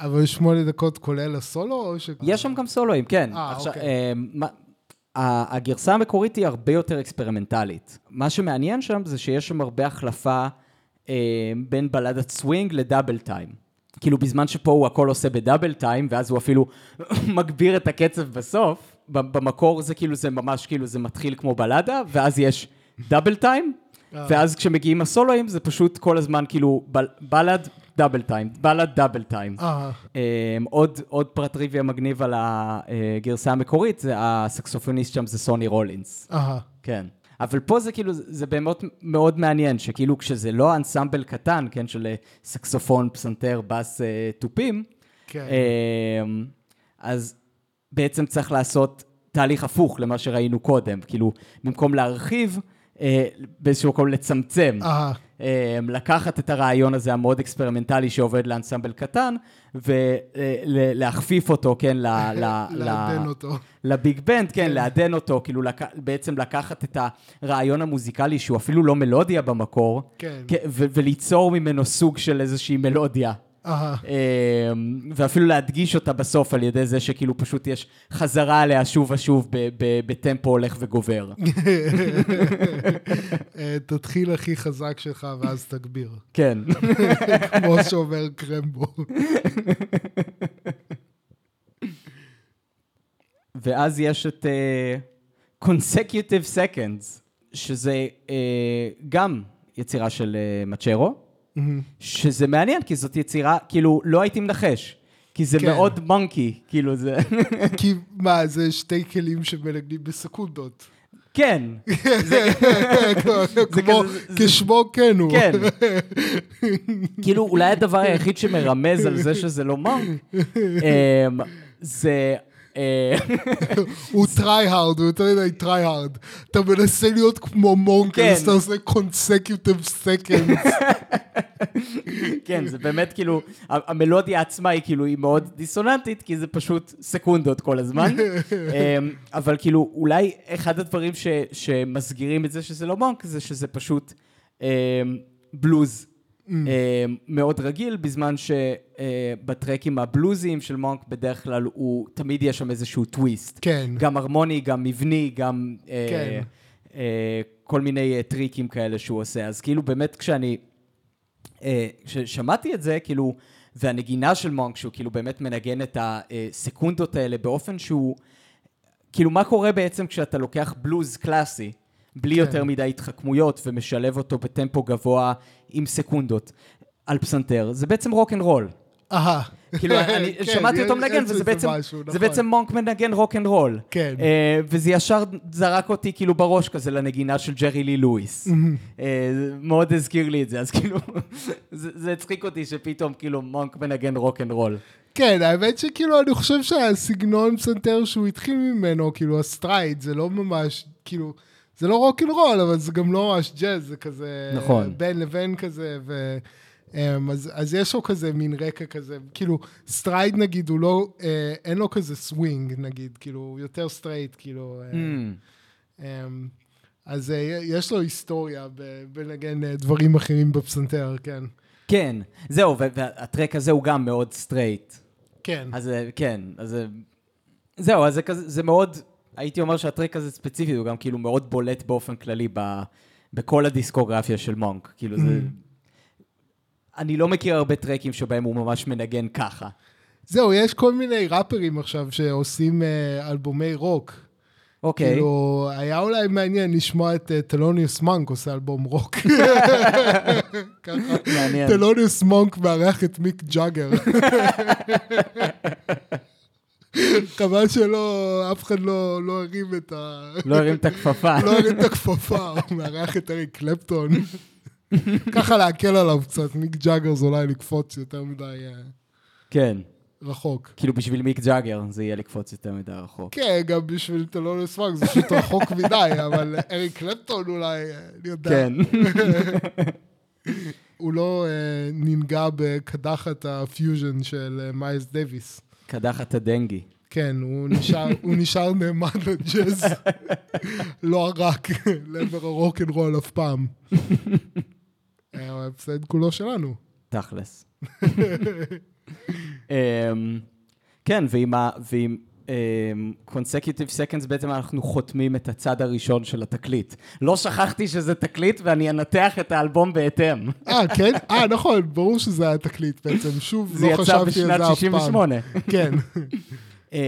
S1: אבל שמונה דקות כולל הסולו, או ש...
S2: יש שם גם סולואים, כן.
S1: אה,
S2: עכשיו,
S1: אוקיי.
S2: אה, מה- ה- הגרסה המקורית היא הרבה יותר אקספרימנטלית. מה שמעניין שם זה שיש שם הרבה החלפה אה, בין בלדת סווינג ל double time. כאילו בזמן שפה הוא הכל עושה ב double time, ואז הוא אפילו מגביר את הקצב בסוף, במקור זה כאילו, זה ממש כאילו, זה מתחיל כמו בלדה, ואז יש double time,
S1: אה.
S2: ואז כשמגיעים הסולואים זה פשוט כל הזמן כאילו בל- בלד, דאבל טיים, בלד, דאבל טיים.
S1: אה,
S2: Um, עוד, עוד פרט טריוויה מגניב על הגרסה המקורית, זה הסקסופוניסט שם זה סוני רולינס.
S1: אה,
S2: כן. אבל פה זה כאילו, זה באמת מאוד מעניין, שכאילו כשזה לא אנסמבל קטן, כן, של אה, סקסופון, פסנתר, בס, אה, תופים,
S1: כן.
S2: אמ, אז בעצם צריך לעשות תהליך הפוך למה שראינו קודם. כאילו, במקום להרחיב, אה, באיזשהו מקום לצמצם.
S1: אהה.
S2: אה, לקחת את הרעיון הזה המאוד אקספרימנטלי שעובד לאנסמבל קטן, ולהכפיף אותו, כן, ל... ל-
S1: לעדן אותו.
S2: לביג בנד, כן, לעדן אותו, כאילו לק... בעצם לקחת את הרעיון המוזיקלי שהוא אפילו לא מלודיה במקור,
S1: כן.
S2: ו- וליצור ממנו סוג של איזושהי מלודיה.
S1: אהה.
S2: אמ, ואפילו להדגיש אותה בסוף על ידי זה שכאילו פשוט יש חזרה עליה שוב ושוב בטמפו הולך וגובר.
S1: אה, תתחיל הכי חזק שלך ואז תגביר.
S2: כן.
S1: כמו שאומר קרמבו.
S2: ואז יש את uh, consecutive seconds, שזה uh, גם יצירה של uh, מצ'רו, שזה מעניין, כי זאת יצירה, כאילו, לא הייתי מנחש. כי זה
S1: כן.
S2: מאוד מונקי, כאילו זה...
S1: כי מה, זה שתי כלים שמנגנים בסקונדות.
S2: כן,
S1: כמו, כשמו כן הוא.
S2: כן. כאילו, אולי הדבר היחיד שמרמז על זה שזה לא מונק, אמ, זה... אה,
S1: הוא try-hard, הוא יותר מדי try-hard. אתה מנסה להיות כמו מונק,
S2: כן.
S1: אתה עושה consecutive seconds.
S2: כן, זה באמת כאילו, המלודיה עצמה היא כאילו, היא מאוד דיסוננטית, כי זה פשוט סקונדות כל הזמן. אמ, אבל כאילו, אולי אחד הדברים שמסגירים את זה שזה לא מונק, זה שזה פשוט אמ, בלוז. אמ, מאוד רגיל, בזמן שבטרקים הבלוזיים של מונק בדרך כלל הוא, תמיד יש שם איזשהו טוויסט.
S1: כן.
S2: גם הרמוני, גם מבני, גם אה,
S1: כן.
S2: אה, כל מיני אה, טריקים כאלה שהוא עושה. אז כאילו באמת כשאני, אה, כששמעתי את זה, כאילו, והנגינה של מונק, שהוא כאילו באמת מנגן את הסקונדות האלה באופן שהוא, כאילו מה קורה בעצם כשאתה לוקח בלוז קלאסי, בלי
S1: כן.
S2: יותר מדי התחכמויות, ומשלב אותו בטמפו גבוה עם סקונדות על פסנתר, זה בעצם רוק אנד רול.
S1: אהה.
S2: כאילו, אני
S1: כן,
S2: שמעתי אותו מנגן, וזה בעצם,
S1: משהו,
S2: זה
S1: נכון.
S2: בעצם מונק מנגן רוק אנד רול.
S1: כן.
S2: אה, וזה ישר זרק אותי כאילו בראש כזה לנגינה של ג'רי לי לואיס. זה מאוד הזכיר לי את זה, אז כאילו, זה זה הצחיק אותי שפתאום כאילו מונק מנגן רוק אנד רול.
S1: כן, האמת שכאילו, אני חושב שהסגנון פסנתר שהוא התחיל ממנו, כאילו, ה stride, זה לא ממש, כאילו, זה לא רוקנרול, אבל זה גם לא ממש ג'אז, זה כזה...
S2: נכון.
S1: בין לבין כזה, ו... אמ, אז, אז יש לו כזה מין רקע כזה, כאילו, stride נגיד, הוא לא, אה, אין לו כזה סווינג נגיד, כאילו, הוא יותר straight, כאילו, אה,
S2: Mm.
S1: אז אה, יש לו היסטוריה ב- בנגן אה, דברים אחרים בפסנתר, כן.
S2: כן, זהו, וה track הזה הוא גם מאוד straight.
S1: כן.
S2: אז כן, אז זהו, אז זה כזה, זה מאוד, הייתי אומר שה track הזה ספציפי, הוא גם כאילו מאוד בולט באופן כללי ב, בכל הדיסקוגרפיה של מונק. כאילו זה... אני לא מכיר הרבה טרקים שבהם הוא ממש מנגן ככה.
S1: זהו, יש כל מיני ראפרים עכשיו שעושים אה, אלבומי רוק.
S2: אוקיי.
S1: כאילו, היה אולי מעניין לשמוע את אה, טלוניוס מונק עושה אלבום רוק. ככה.
S2: מעניין.
S1: טלוניוס מונק מארח את מיק ג'אגר. חבל שלא, אף אחד לא לא הרים את ה...
S2: לא הרים את הכפפה.
S1: לא הרים את הכפפה, הוא מארח את אריק קלפטון. ככה להקל עליו קצת, מיק ג'אגר זה אולי לקפוץ יותר מדי אה,
S2: כן.
S1: רחוק.
S2: כאילו בשביל מיק ג'אגר זה יהיה לקפוץ יותר מדי רחוק.
S1: כן, גם בשביל טלוניוס מונק זה פשוט רחוק מדי, אבל אריק קלפטון אולי, אה, אני יודע.
S2: כן.
S1: הוא לא אה, ננגע בקדחת הפיוז'ן של מיילס דייוויס.
S2: קדחת הדנגי.
S1: כן, הוא נשאר, הוא נשאר נאמן לג'אז, לא ערק לעבר הרוקנרול אף פעם. אה, ההפסד כולו שלנו.
S2: תכלס. אמ, כן, ועם. ועם... אמ, consecutive seconds בעצם אנחנו חותמים את הצד הראשון של התקליט. לא שכחתי שזה תקליט ואני אנתח את האלבום בהתאם.
S1: אה, כן? אה, נכון, ברור שזה היה תקליט בעצם. שוב,
S2: זה
S1: לא
S2: יצא
S1: חשבתי על
S2: בשנת
S1: זה אף פעם.
S2: 68.
S1: כן.
S2: אמ,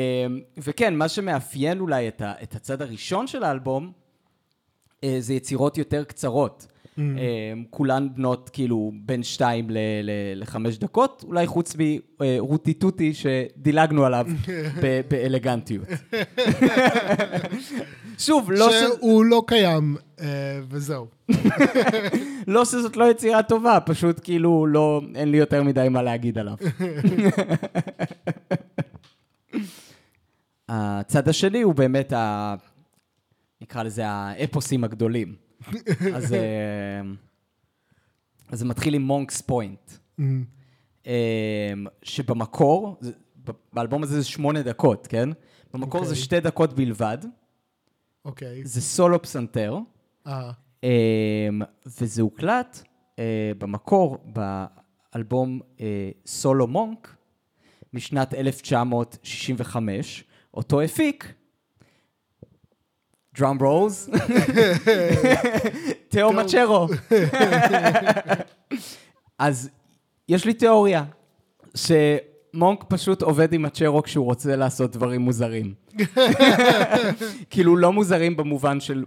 S2: וכן, מה שמאפיין אולי את הצד הראשון של האלבום, אה, זה יצירות יותר קצרות.
S1: Mm.
S2: אמ, כולן בנות כאילו בין שתיים ל- ל- לחמש דקות, אולי חוץ מרוטי טוטי שדילגנו עליו ב- באלגנטיות. שוב, לא, ש...
S1: שהוא לא קיים, אה, וזהו.
S2: לא שזאת לא יצירה טובה, פשוט כאילו לא, אין לי יותר מדי מה להגיד עליו. הצד השני הוא באמת, ה... נקרא לזה האפוסים הגדולים. אז, אה, אז זה מתחיל עם מונקס פוינט,
S1: אמ,
S2: אה, שבמקור, באלבום הזה זה שמונה דקות, כן? במקור זה
S1: אוקיי.
S2: שתי דקות בלבד,
S1: אוקיי.
S2: זה סולו פסנתר,
S1: אה,
S2: אמ, וזה הוקלט אה, במקור באלבום אה, סולו מונק משנת 1965, אותו הפיק, דראם רולס, תאו מצ'רו. אז יש לי תיאוריה, שמונק פשוט עובד עם הצ'רו כשהוא רוצה לעשות דברים מוזרים. כאילו לא מוזרים במובן של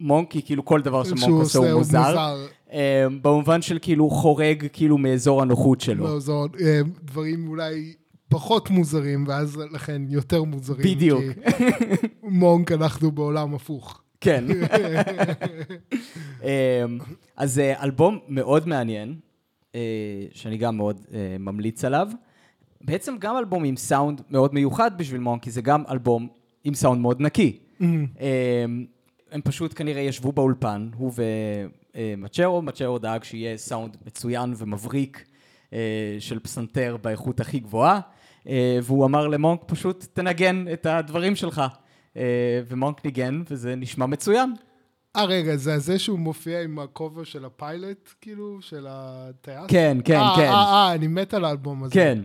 S2: מונקי, כאילו כל דבר שמונק עושה הוא מוזר. אה, במובן של כאילו חורג כאילו מאזור הנוחות שלו.
S1: אה, דברים אולי פחות מוזרים, ואז לכן יותר מוזרים.
S2: בדיוק.
S1: כי מונק, אנחנו בעולם הפוך.
S2: כן. אמ, אז זה אלבום מאוד מעניין, אה, שאני גם מאוד אה, ממליץ עליו. בעצם גם אלבום עם סאונד מאוד מיוחד בשביל מונקי, זה גם אלבום עם סאונד מאוד נקי. אמ, הם פשוט כנראה ישבו באולפן, הוא ומצ'רו, מצ'רו דאג שיהיה סאונד מצוין ומבריק אה, של פסנתר באיכות הכי גבוהה, אה, והוא אמר למונק פשוט תנגן את הדברים שלך. אה, ומונק ניגן, וזה נשמע מצוין.
S1: אה, רגע, זה זה שהוא מופיע עם הכובע של הפיילוט, כאילו, של הטייס?
S2: כן, כן,
S1: אה,
S2: כן.
S1: אה, אה, אני מת על האלבום הזה.
S2: כן,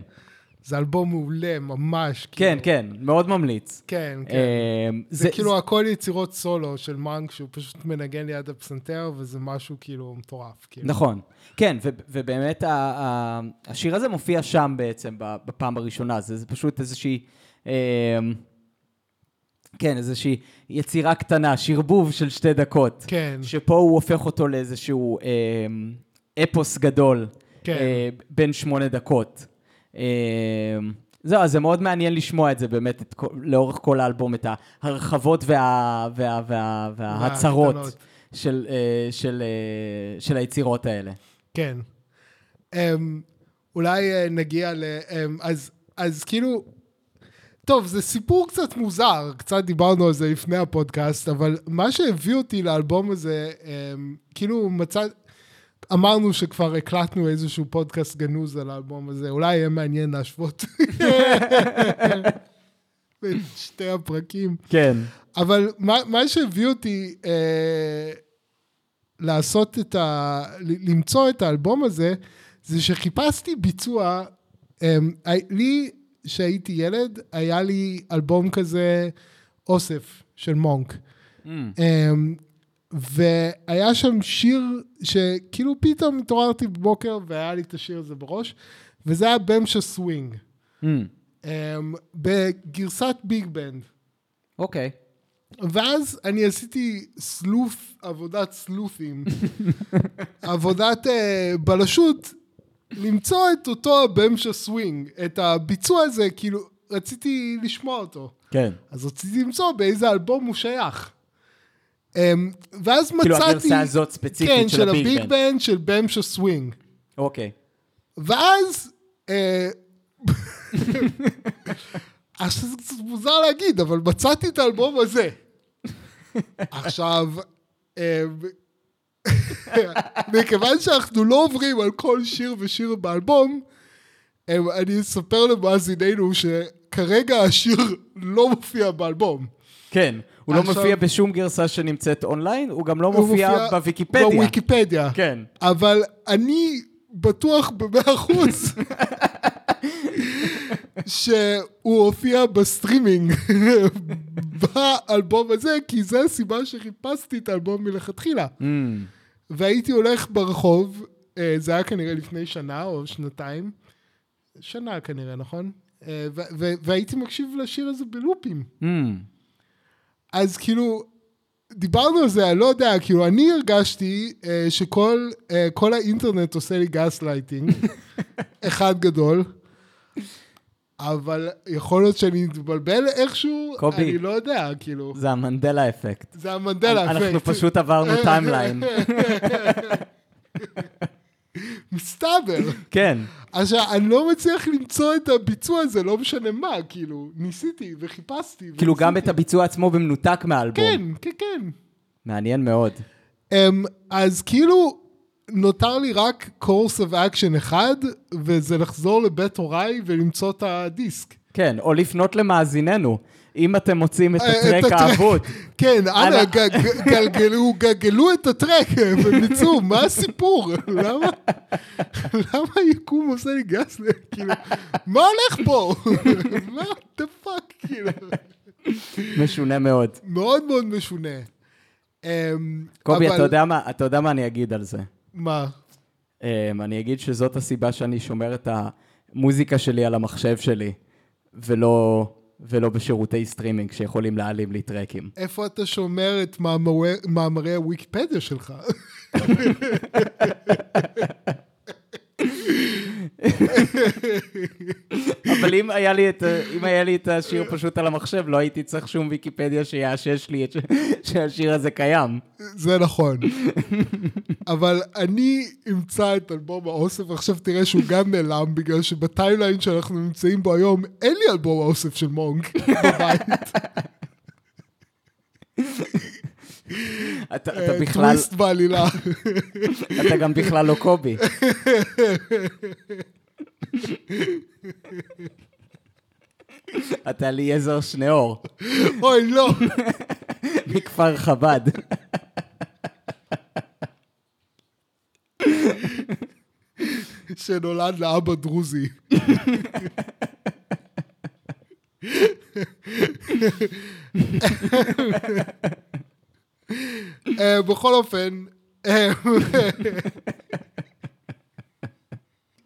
S1: זה אלבום מעולה, ממש.
S2: כן,
S1: כאילו.
S2: כן, מאוד ממליץ.
S1: כן, כן.
S2: אה,
S1: זה כאילו הכל יצירות סולו של מונק, שהוא פשוט מנגן ליד הפסנתר, וזה משהו כאילו מטורף. כאילו.
S2: נכון, כן, ו- ובאמת ה- ה- השיר הזה מופיע שם בעצם בפעם הראשונה, זה, זה פשוט איזושהי, אה, כן, איזושהי יצירה קטנה, שרבוב של שתי דקות,
S1: כן,
S2: שפה הוא הופך אותו לאיזשהו אה, אפוס גדול,
S1: כן.
S2: אה, בין שמונה דקות. אה, זהו, אז זה מאוד מעניין לשמוע את זה באמת, את כל, לאורך כל האלבום, את ההרחבות וה, וה, וה, וההצהרות
S1: והקטנות.
S2: של, אה, של, אה, של היצירות האלה.
S1: כן. Um, אולי uh, נגיע ל... Um, אז, אז כאילו... טוב, זה סיפור קצת מוזר, קצת דיברנו על זה לפני הפודקאסט, אבל מה שהביא אותי לאלבום הזה, um, כאילו מצא... אמרנו שכבר הקלטנו איזשהו פודקאסט גנוז על האלבום הזה, אולי יהיה מעניין להשוות בין שתי הפרקים.
S2: כן.
S1: אבל מה, מה שהביא אותי אה, לעשות את ה... ל- למצוא את האלבום הזה, זה שחיפשתי ביצוע, אה, לי, כשהייתי ילד, היה לי אלבום כזה, אוסף של מונק.
S2: ממ.
S1: אה, והיה שם שיר שכאילו פתאום התעוררתי בבוקר והיה לי את השיר הזה בראש, וזה היה Bemsha Swing,
S2: ממ.
S1: אה, בגרסת ביג בנד.
S2: אוקיי.
S1: ואז אני עשיתי sleuth, עבודת sleuthing, עבודת אה, בלשות, למצוא את אותו ה Bemsha Swing, את הביצוע הזה, כאילו, רציתי לשמוע אותו.
S2: כן.
S1: אז רציתי למצוא באיזה אלבום הוא שייך. אמ, ואז
S2: כאילו
S1: מצאתי...
S2: הגרסה הזאת ספציפית
S1: כן,
S2: של הביג
S1: הביג
S2: בנד.
S1: בנד של Bemsha Swing.
S2: אוקיי.
S1: ואז... אה, עכשיו זה קצת מוזר להגיד, אבל מצאתי את האלבום הזה. עכשיו, אה, מכיוון שאנחנו לא עוברים על כל שיר ושיר באלבום, אה, אני אספר למאזיננו שכרגע השיר לא מופיע באלבום.
S2: כן. הוא לא
S1: עכשיו-
S2: מופיע בשום גרסה שנמצאת אונליין, הוא גם לא
S1: הוא
S2: מופיע בוויקיפדיה.
S1: בוויקיפדיה.
S2: כן.
S1: אבל אני בטוח במאה אחוז שהוא הופיע בסטרימינג באלבום הזה, כי זו הסיבה שחיפשתי את האלבום מלכתחילה.
S2: ממ.
S1: והייתי הולך ברחוב, אה, זה היה כנראה לפני שנה או שנתיים, שנה כנראה, נכון? אה, ו- ו- והייתי מקשיב לשיר הזה בלופים.
S2: ממ.
S1: אז כאילו, דיברנו על זה, אני לא יודע, כאילו, אני הרגשתי אה, שכל אה, כל האינטרנט עושה לי גס לייטינג, אחד גדול, אבל יכול להיות שאני מתבלבל איכשהו,
S2: קובי.
S1: אני לא יודע, כאילו,
S2: זה ה Mandela effect.
S1: זה ה Mandela effect.
S2: אנחנו פשוט עברנו timeline.
S1: מסתבר.
S2: כן.
S1: עכשיו, אני לא מצליח למצוא את הביצוע הזה, לא משנה מה, כאילו, ניסיתי וחיפשתי.
S2: כאילו גם את. הביצוע עצמו במנותק מהאלבום.
S1: כן, כן, כן.
S2: מעניין מאוד.
S1: אמ, אז כאילו, נותר לי רק course of action אחד, וזה לחזור לבית הוריי ולמצוא את הדיסק.
S2: כן, או לפנות למאזיננו, אם אתם מוצאים את
S1: אה,
S2: ה
S1: track.
S2: האבוד.
S1: כן, אנא, גלגלו, גלגלו את ה track ומצאו, מה הסיפור? למה, למה היקום עושה לי גס? כאילו, מה הולך פה? מה the fuck? כאילו,
S2: משונה מאוד.
S1: מאוד מאוד משונה. אמ,
S2: קובי, אתה יודע מה- אתה יודע מה אני אגיד על זה?
S1: מה?
S2: אמ, אני אגיד שזאת הסיבה שאני שומר את המוזיקה שלי על המחשב שלי, ולא, ולא בשירותי סטרימינג שיכולים להעלים לי טרקים.
S1: איפה אתה שומר את מאמרי- מאמרי הוויקיפדיה שלך?
S2: אבל אם היה, לי את, אם היה לי את השיר פשוט על המחשב, לא הייתי צריך שום ויקיפדיה שיאשש לי את. שהשיר הזה קיים.
S1: זה נכון. אבל אני אמצא את אלבום האוסף, עכשיו תראה שהוא גם נעלם, בגלל שבטיימליין שאנחנו נמצאים בו היום, אין לי אלבום האוסף של מונק בבית.
S2: אתה,
S1: אה,
S2: בכלל,
S1: טוויסט בעלילה.
S2: אתה גם בכלל לא קובי. אתה אליעזר שניאור,
S1: אוי, לא.
S2: מכפר חב"ד.
S1: שנולד לאבא דרוזי. אה, בכל אופן, אה,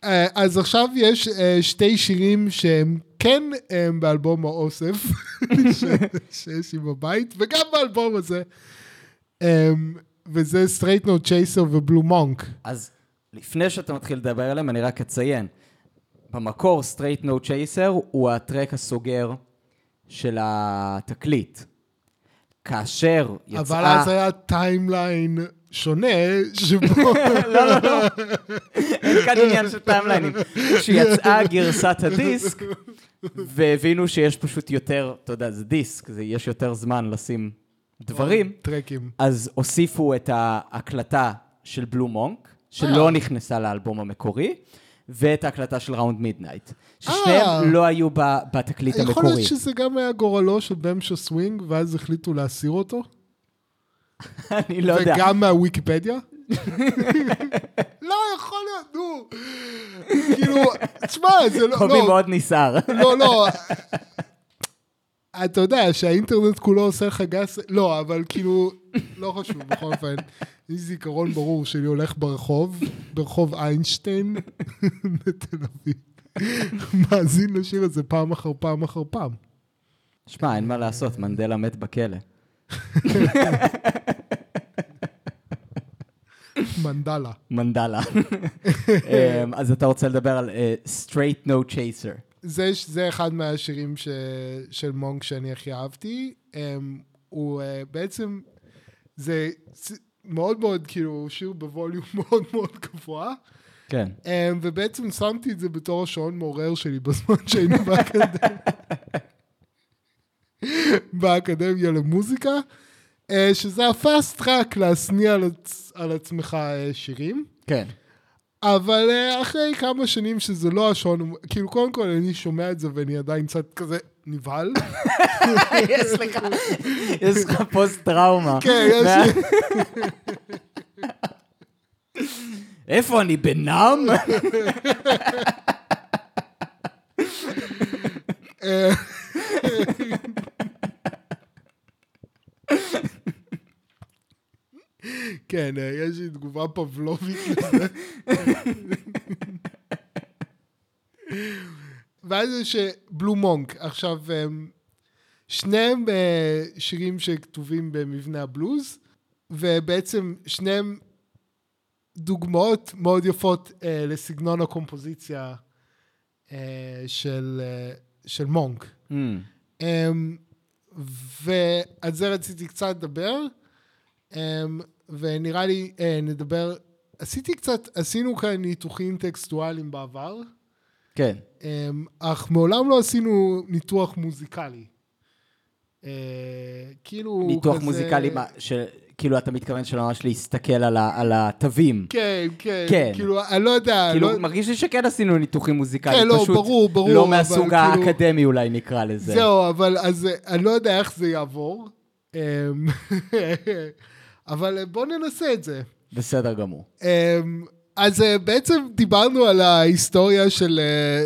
S1: אה, אז עכשיו יש שתי שירים שהם כן באלבום האוסף שיש לי בבית, וגם באלבום הזה, וזה Straight No Chaser ובלו מונק.
S2: אז לפני שאתה מתחיל לדבר עליהם, אני רק אציין. במקור, Straight No Chaser הוא הטרק הסוגר של התקליט. כאשר יצאה...
S1: אבל אז היה timeline שונה, שבו...
S2: לא, לא, לא. אין כאן עניין של טיימליינים. כשיצאה גרסת הדיסק, והבינו שיש פשוט יותר, אתה יודע, זה דיסק, זה, יש יותר זמן לשים דברים,
S1: טרקים.
S2: אז הוסיפו את ההקלטה של Blue Monk, שלא
S1: אה.
S2: נכנסה לאלבום המקורי, ואת ההקלטה של Round Midnight.
S1: אה.
S2: ששניהם לא היו בתקליט
S1: יכול
S2: המקורי.
S1: להיות שזה גם היה גורלו של Bemsha Swing, ואז החליטו להסיר אותו?
S2: אני לא יודע.
S1: וגם מהוויקיפדיה? לא, יכול להיות, נו. כאילו, תשמע, זה לא...
S2: קובי
S1: לא,
S2: מאוד נסער.
S1: לא, לא. אתה יודע שהאינטרנט כולו עושה לך גס... לא, אבל כאילו, לא חשוב, בכל אופן. יש זיכרון ברור שלי הולך ברחוב, ברחוב איינשטיין בתל אביב. מאזין לשיר הזה פעם אחר פעם אחר פעם.
S2: שמע, אין מה לעשות, מנדלה מת בכלא.
S1: מנדלה.
S2: מנדלה. אמ, אז אתה רוצה לדבר על אה, Straight No Chaser.
S1: זה, זה אחד מהשירים ש, של מונק שאני הכי אהבתי. Um, הוא uh, בעצם, זה מאוד מאוד, כאילו, שיר בווליום מאוד מאוד גבוה.
S2: כן.
S1: Um, ובעצם שמתי את זה בתור השעון מעורר שלי בזמן שהיינו באקדמיה. באקדמיה למוזיקה, uh, שזה הפאסט טראק להשניא על, עצ... על עצמך uh, שירים.
S2: כן.
S1: אבל אה, אחרי כמה שנים שזה לא השעון, כאילו קודם כל אני שומע את זה ואני עדיין קצת כזה נבהל.
S2: יש לך, יש לך פוסט טראומה.
S1: כן, יש לי.
S2: איפה אני בנאם?
S1: אה, כן, אה, יש לי תגובה פבלובית לזה. ואז יש אה, בלו מונק. עכשיו, אה, שניהם אה, שירים שכתובים במבנה הבלוז, ובעצם שניהם דוגמאות מאוד יפות אה, לסגנון הקומפוזיציה אה, של, אה, של מונק.
S2: Hmm,
S1: אמ, ועל זה רציתי קצת לדבר, אמ, ונראה לי אה, נדבר, עשיתי קצת, עשינו כאן ניתוחים טקסטואליים בעבר,
S2: כן.
S1: אמ, אך מעולם לא עשינו ניתוח מוזיקלי. אה, כאילו
S2: ניתוח
S1: כזה-
S2: מוזיקלי, מה, של- כאילו, אתה מתכוון של ממש להסתכל על, ה, על התווים.
S1: כן, כן.
S2: כן.
S1: כאילו, אני לא יודע.
S2: כאילו,
S1: לא...
S2: מרגיש לי שכן עשינו ניתוחים מוזיקליים.
S1: כן, לא,
S2: פשוט
S1: ברור, ברור,
S2: לא
S1: אבל
S2: מהסוג
S1: כאילו-
S2: האקדמי אולי נקרא לזה.
S1: זהו, אבל אז אה, אני לא יודע איך זה יעבור. אמ, אבל אה, בואו ננסה את זה.
S2: בסדר גמור.
S1: אמ, אז אה, בעצם דיברנו על ההיסטוריה של,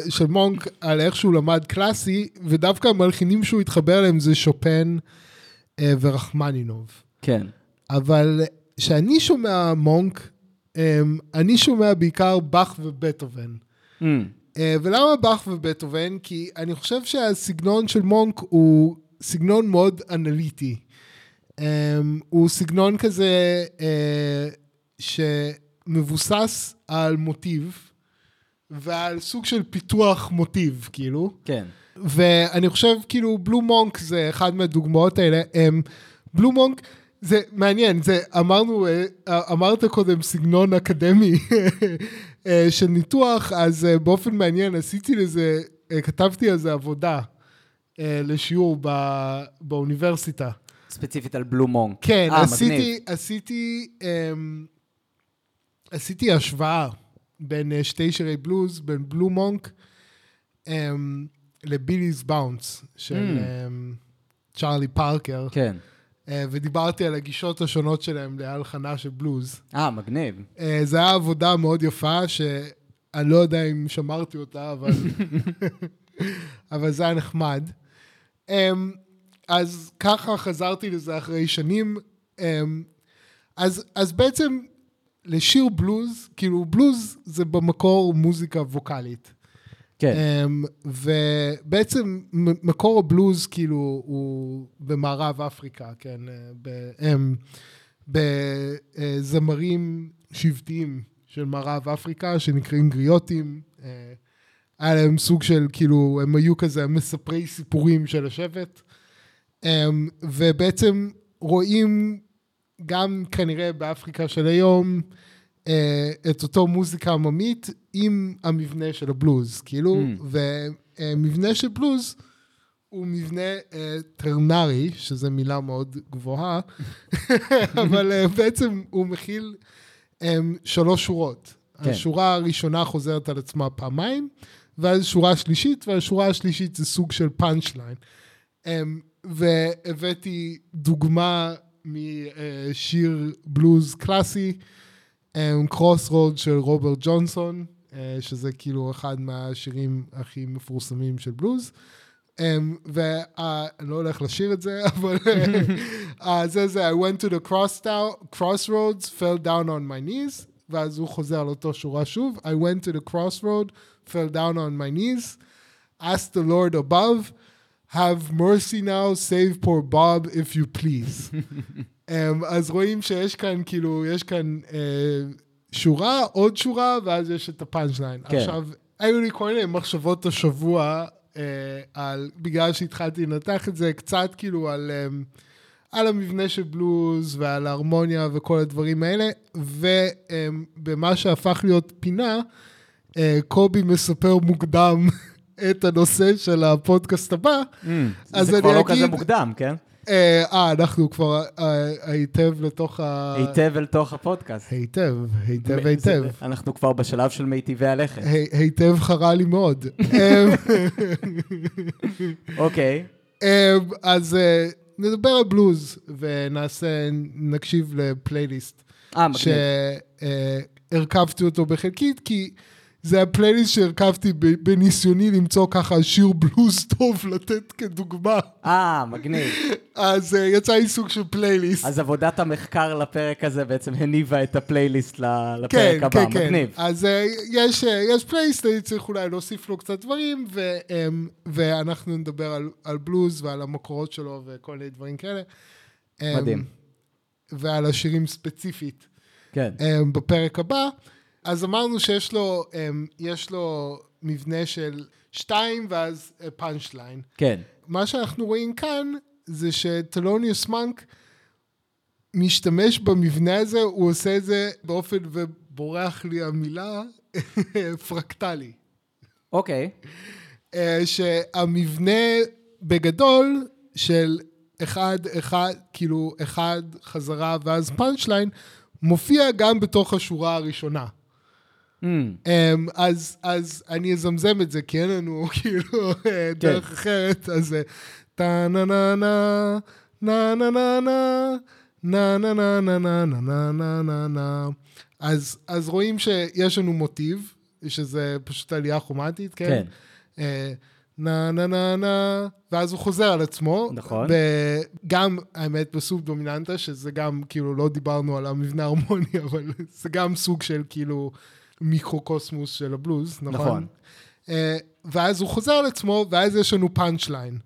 S1: של מונק, על איך שהוא למד קלאסי, ודווקא המלחינים שהוא התחבר אליהם זה שופן ורחמנינוב.
S2: כן.
S1: אבל כשאני שומע מונק, אמ, אני שומע בעיקר באך ובטהובן.
S2: Mm,
S1: אה, ולמה באך ובטהובן? כי אני חושב שהסגנון של מונק הוא סגנון מאוד אנליטי. אמ, הוא סגנון כזה אה, שמבוסס על מוטיב ועל סוג של פיתוח מוטיב, כאילו.
S2: כן.
S1: ואני חושב, כאילו, בלו מונק זה אחד מהדוגמאות האלה. בלו מונק, זה מעניין, זה אמרנו, אה, אמרת קודם סגנון אקדמי אה, של ניתוח, אז אה, באופן מעניין עשיתי לזה, אה, כתבתי על זה עבודה אה, לשיעור ב, באוניברסיטה.
S2: ספציפית על בלו מונק.
S1: כן,
S2: אה,
S1: עשיתי,
S2: מגניב.
S1: עשיתי, אמ, עשיתי השוואה בין אה, שתי שירי בלוז, בין בלו מונק אמ, לבילי's באונס של
S2: Mm.
S1: אמ, צ'ארלי פארקר,
S2: כן.
S1: אה, ודיברתי על הגישות השונות שלהם להלחנה של בלוז.
S2: אה, מגניב.
S1: אה, זו הייתה עבודה מאוד יפה, שאני לא יודע אם שמרתי אותה, אבל, אבל זה היה נחמד. אמ, אז ככה חזרתי לזה אחרי שנים. אמ, אז, אז בעצם לשיר בלוז, כאילו בלוז זה במקור מוזיקה ווקאלית.
S2: כן.
S1: אמ, ובעצם מקור הבלוז כאילו הוא במערב אפריקה, כן, אה, אמ, בזמרים שבטיים של מערב אפריקה שנקראים גריוטים. אה, היה להם סוג של כאילו, הם היו כזה מספרי סיפורים של השבט. אמ, ובעצם רואים גם כנראה באפריקה של היום, את אותו מוזיקה עממית עם המבנה של הבלוז, כאילו,
S2: Mm.
S1: ומבנה של בלוז הוא מבנה אה, טרנרי, שזו מילה מאוד גבוהה, אבל אה, בעצם הוא מכיל אה, שלוש שורות.
S2: כן.
S1: השורה הראשונה חוזרת על עצמה פעמיים, ואז שורה שלישית, והשורה השלישית זה סוג של פאנצ' ליין. אמ, והבאתי דוגמה משיר בלוז קלאסי, Crossroad של רוברט ג'ונסון, אה, שזה כאילו אחד מהשירים הכי מפורסמים של בלוז. אמ, ואני לא הולך לשיר את זה, אבל אה, זה זה, I went to the crossroads, fell down on my knees, ואז הוא חוזר על אותו שורה שוב, I went to the crossroad, fell down on my knees, asked the Lord above, have mercy now, save poor Bob if you please. Um, אז רואים שיש כאן, כאילו, יש כאן uh, שורה, עוד שורה, ואז יש את הפאנצ' ליין.
S2: כן.
S1: עכשיו, היו לי כל מיני מחשבות השבוע, uh, על, בגלל שהתחלתי לנתח את זה, קצת כאילו על, um, על המבנה של בלוז ועל ההרמוניה וכל הדברים האלה, ובמה שהפך להיות פינה, uh, קובי מספר מוקדם את הנושא של הפודקאסט הבא.
S2: Mm,
S1: אז
S2: זה כבר
S1: אני
S2: לא כזה
S1: אגיד-
S2: מוקדם, כן?
S1: אה, אה, אנחנו כבר אה, היטב לתוך ה...
S2: היטב אל תוך הפודקאסט.
S1: היטב, היטב, היטב.
S2: אנחנו כבר בשלב של מיטיבי הלכת.
S1: הי- היטב חרה לי מאוד. אמ,
S2: אוקיי.
S1: אמ, אז אה, נדבר על בלוז ונעשה, נקשיב לפלייליסט.
S2: אה, מגניב.
S1: שהרכבתי אותו בחלקית, כי זה הפלייליסט שהרכבתי בניסיוני למצוא ככה שיר בלוז טוב לתת כדוגמה.
S2: אה, מגניב.
S1: אז אה, יצא לי סוג של פלייליסט.
S2: אז עבודת המחקר לפרק הזה בעצם הניבה את הפלייליסט ל- לפרק
S1: כן,
S2: הבא,
S1: כן, כן.
S2: מגניב.
S1: אז אה, יש, אה, יש פלייליסט, אני צריך אולי להוסיף לו קצת דברים, ו, אמ, ואנחנו נדבר על, על בלוז ועל המקורות שלו וכל מיני דברים כאלה. אמ,
S2: מדהים.
S1: ועל השירים ספציפית
S2: כן.
S1: אמ, בפרק הבא. אז אמרנו שיש לו, אמ, יש לו מבנה של שתיים ואז פאנצ' ליין.
S2: כן.
S1: מה שאנחנו רואים כאן זה שטלוניוס מנק משתמש במבנה הזה, הוא עושה את זה באופן, ובורח לי המילה, פרקטלי.
S2: אוקיי.
S1: אה, שהמבנה בגדול של אחד, אחד, כאילו, אחד חזרה, ואז פאנצ' ליין, מופיע גם בתוך השורה הראשונה.
S2: Mm,
S1: אז, אז אני אזמזם את זה, כי אין לנו כאילו אה, דרך אחרת, אז טה נה נה נה, נה נה נה נה, נה נה נה נה נה נה נה נה נה נה. אז, אז רואים שיש לנו מוטיב, שזה פשוט עלייה כרומטית, כן?
S2: כן.
S1: אה, נה נה נה נה, ואז הוא חוזר על עצמו.
S2: נכון.
S1: וגם, האמת, בסוב דומיננטה, שזה גם, כאילו, לא דיברנו על המבנה ההרמוני, אבל זה גם סוג של, כאילו, מיקרוקוסמוס של הבלוז, נכון?
S2: נכון.
S1: אה, ואז הוא חוזר על עצמו, ואז יש לנו פאנצ' ליין.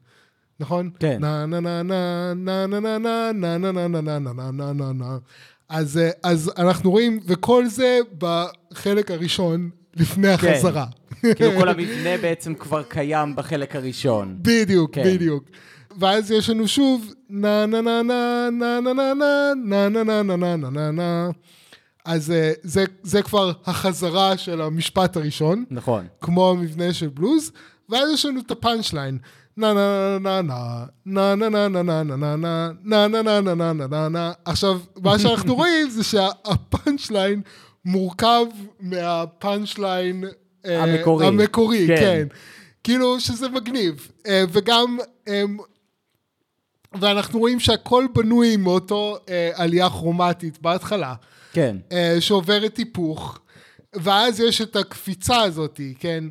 S1: נכון?
S2: כן.
S1: נה נה נה נה נה נה נה נה נה נה נה נה נה נה נה נה נה נה אז, אה, אז אנחנו רואים, וכל זה בחלק הראשון לפני החזרה.
S2: כאילו כל המבנה בעצם כבר קיים בחלק הראשון.
S1: בדיוק,
S2: כן.
S1: בדיוק. ואז יש לנו שוב נה נה נה נה נה נה נה נה נה נה נה נה נה נה נה נה אז אה, זה, זה כבר החזרה של המשפט הראשון,
S2: נכון.
S1: כמו המבנה של בלוז, ואז יש לנו את הפאנצ' ליין. נה נה נה נה נה נה נה נה נה נה נה נה נה נה נה נה נה נה נה עכשיו, מה שאנחנו רואים זה שהפאנצ' ליין מורכב מהפאנצ' ליין אה,
S2: המקורי.
S1: המקורי,
S2: כן.
S1: כן. כאילו שזה מגניב. אה, וגם, אה, ואנחנו רואים שהכל בנוי מאותו אה, עלייה כרומטית בהתחלה.
S2: כן.
S1: אה, שעוברת היפוך, ואז יש את הקפיצה הזאת, כן?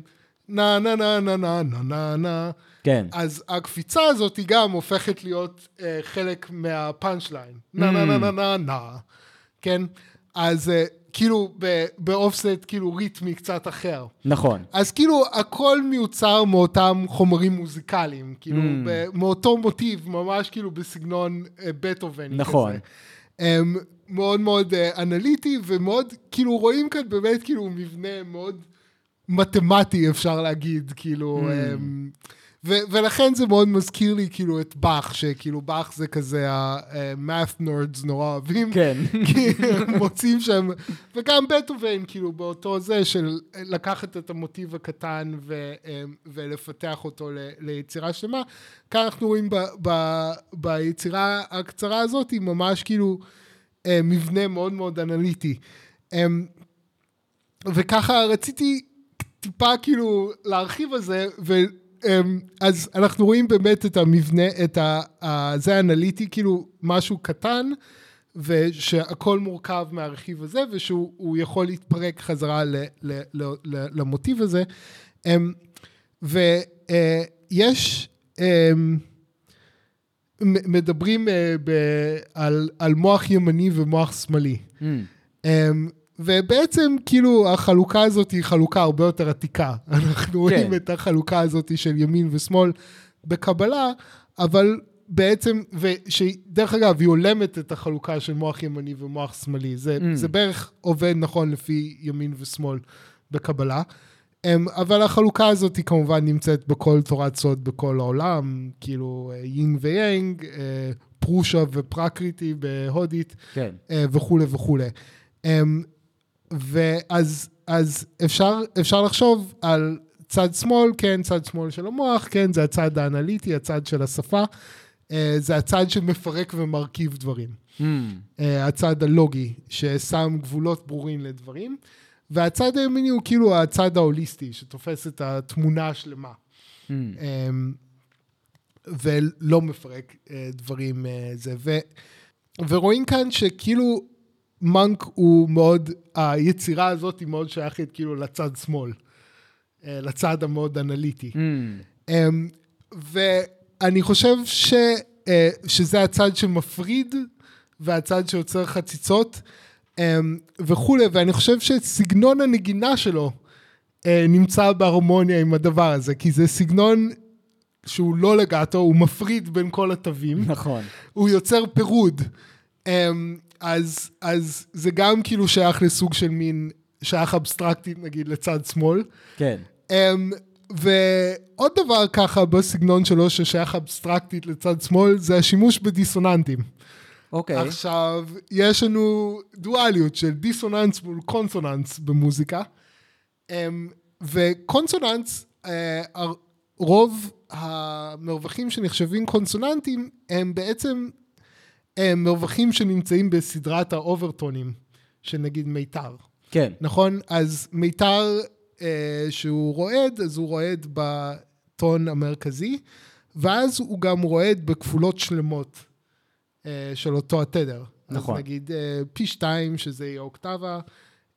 S1: נה נה נה נה נה נה נה נה.
S2: כן.
S1: אז הקפיצה הזאת היא גם הופכת להיות אה, חלק מהפאנצ' ליין. נה נה נה נה נה נה. כן? אז אה, כאילו באופסט כאילו ריתמי קצת אחר.
S2: נכון.
S1: אז כאילו הכל מיוצר מאותם חומרים מוזיקליים, כאילו
S2: Mm.
S1: מאותו מוטיב, ממש כאילו בסגנון אה, בטהובן.
S2: נכון.
S1: כזה. Um, מאוד מאוד uh, אנליטי ומאוד, כאילו רואים כאן באמת כאילו מבנה מאוד מתמטי אפשר להגיד, כאילו,
S2: Mm.
S1: ו- ולכן זה מאוד מזכיר לי כאילו את באך, שכאילו באך זה כזה ה-math nerds נורא אוהבים.
S2: כן.
S1: כי הם מוצאים שם, וגם בטהובן, כאילו, באותו זה של לקחת את המוטיב הקטן ו, ולפתח אותו ל, ליצירה שלמה. כאן אנחנו רואים ב, ב, ביצירה הקצרה הזאת, היא ממש כאילו אה, מבנה מאוד מאוד אנליטי. אמ, וככה רציתי טיפה כאילו להרחיב על זה, ו... אמ, אז אנחנו רואים באמת את המבנה, את ה... זה האנליטי, כאילו משהו קטן, ושהכל מורכב מהרכיב הזה, ושהוא הוא יכול להתפרק חזרה ל, ל, ל, ל, למוטיב הזה. אמ, ויש, מדברים אה, ב- על, על מוח ימני ומוח שמאלי.
S2: Mm,
S1: אמ, ובעצם כאילו החלוקה הזאת היא חלוקה הרבה יותר עתיקה. אנחנו רואים
S2: כן.
S1: את החלוקה הזאת של ימין ושמאל בקבלה, אבל בעצם, ושדרך אגב, היא הולמת את החלוקה של מוח ימני ומוח שמאלי. זה,
S2: Mm.
S1: זה בערך עובד נכון לפי ימין ושמאל בקבלה. אמ, אבל החלוקה הזאת היא כמובן נמצאת בכל תורת סוד בכל העולם, כאילו אה, יינג ויאנג, אה, פרושה ופרקריטי בהודית.
S2: כן.
S1: אה, וכולי וכולי. אמ, ואז אז אפשר, אפשר לחשוב על צד שמאל, כן, צד שמאל של המוח, כן, זה הצד האנליטי, הצד של השפה, זה הצד שמפרק ומרכיב דברים.
S2: Mm,
S1: הצד הלוגי, ששם גבולות ברורים לדברים, והצד הימיני הוא כאילו הצד ההוליסטי, שתופס את התמונה השלמה.
S2: mm,
S1: ולא מפרק אה, דברים אה, זה. ו, ורואים כאן שכאילו מנק הוא מאוד, היצירה הזאת היא מאוד שייכת כאילו לצד שמאל, אה, לצד המאוד אנליטי.
S2: mm,
S1: ואני חושב ש, שזה הצד שמפריד והצד שיוצר חציצות וכולי, ואני חושב שסגנון הנגינה שלו אה, נמצא בהרמוניה עם הדבר הזה, כי זה סגנון שהוא לא לגאטו, הוא מפריד בין כל התווים,
S2: נכון.
S1: הוא יוצר פירוד. אמ, אז, אז זה גם כאילו שייך לסוג של מין, שייך אבסטרקטית נגיד לצד שמאל.
S2: כן.
S1: Um, ועוד דבר ככה בסגנון שלו ששייך אבסטרקטית לצד שמאל, זה השימוש בדיסוננטים.
S2: אוקיי.
S1: עכשיו, יש לנו דואליות של דיסוננס מול קונסוננס במוזיקה, um, וקונסוננס, הר- רוב המרווחים שנחשבים קונסוננטיים הם בעצם הם מרווחים שנמצאים בסדרת האוברטונים, של נגיד מיתר.
S2: כן.
S1: נכון? אז מיתר אה, שהוא רועד, אז הוא רועד בטון המרכזי, ואז הוא גם רועד בכפולות שלמות אה, של אותו התדר.
S2: נכון.
S1: אז נגיד אה, פי שתיים, שזה יהיה אוקטבה,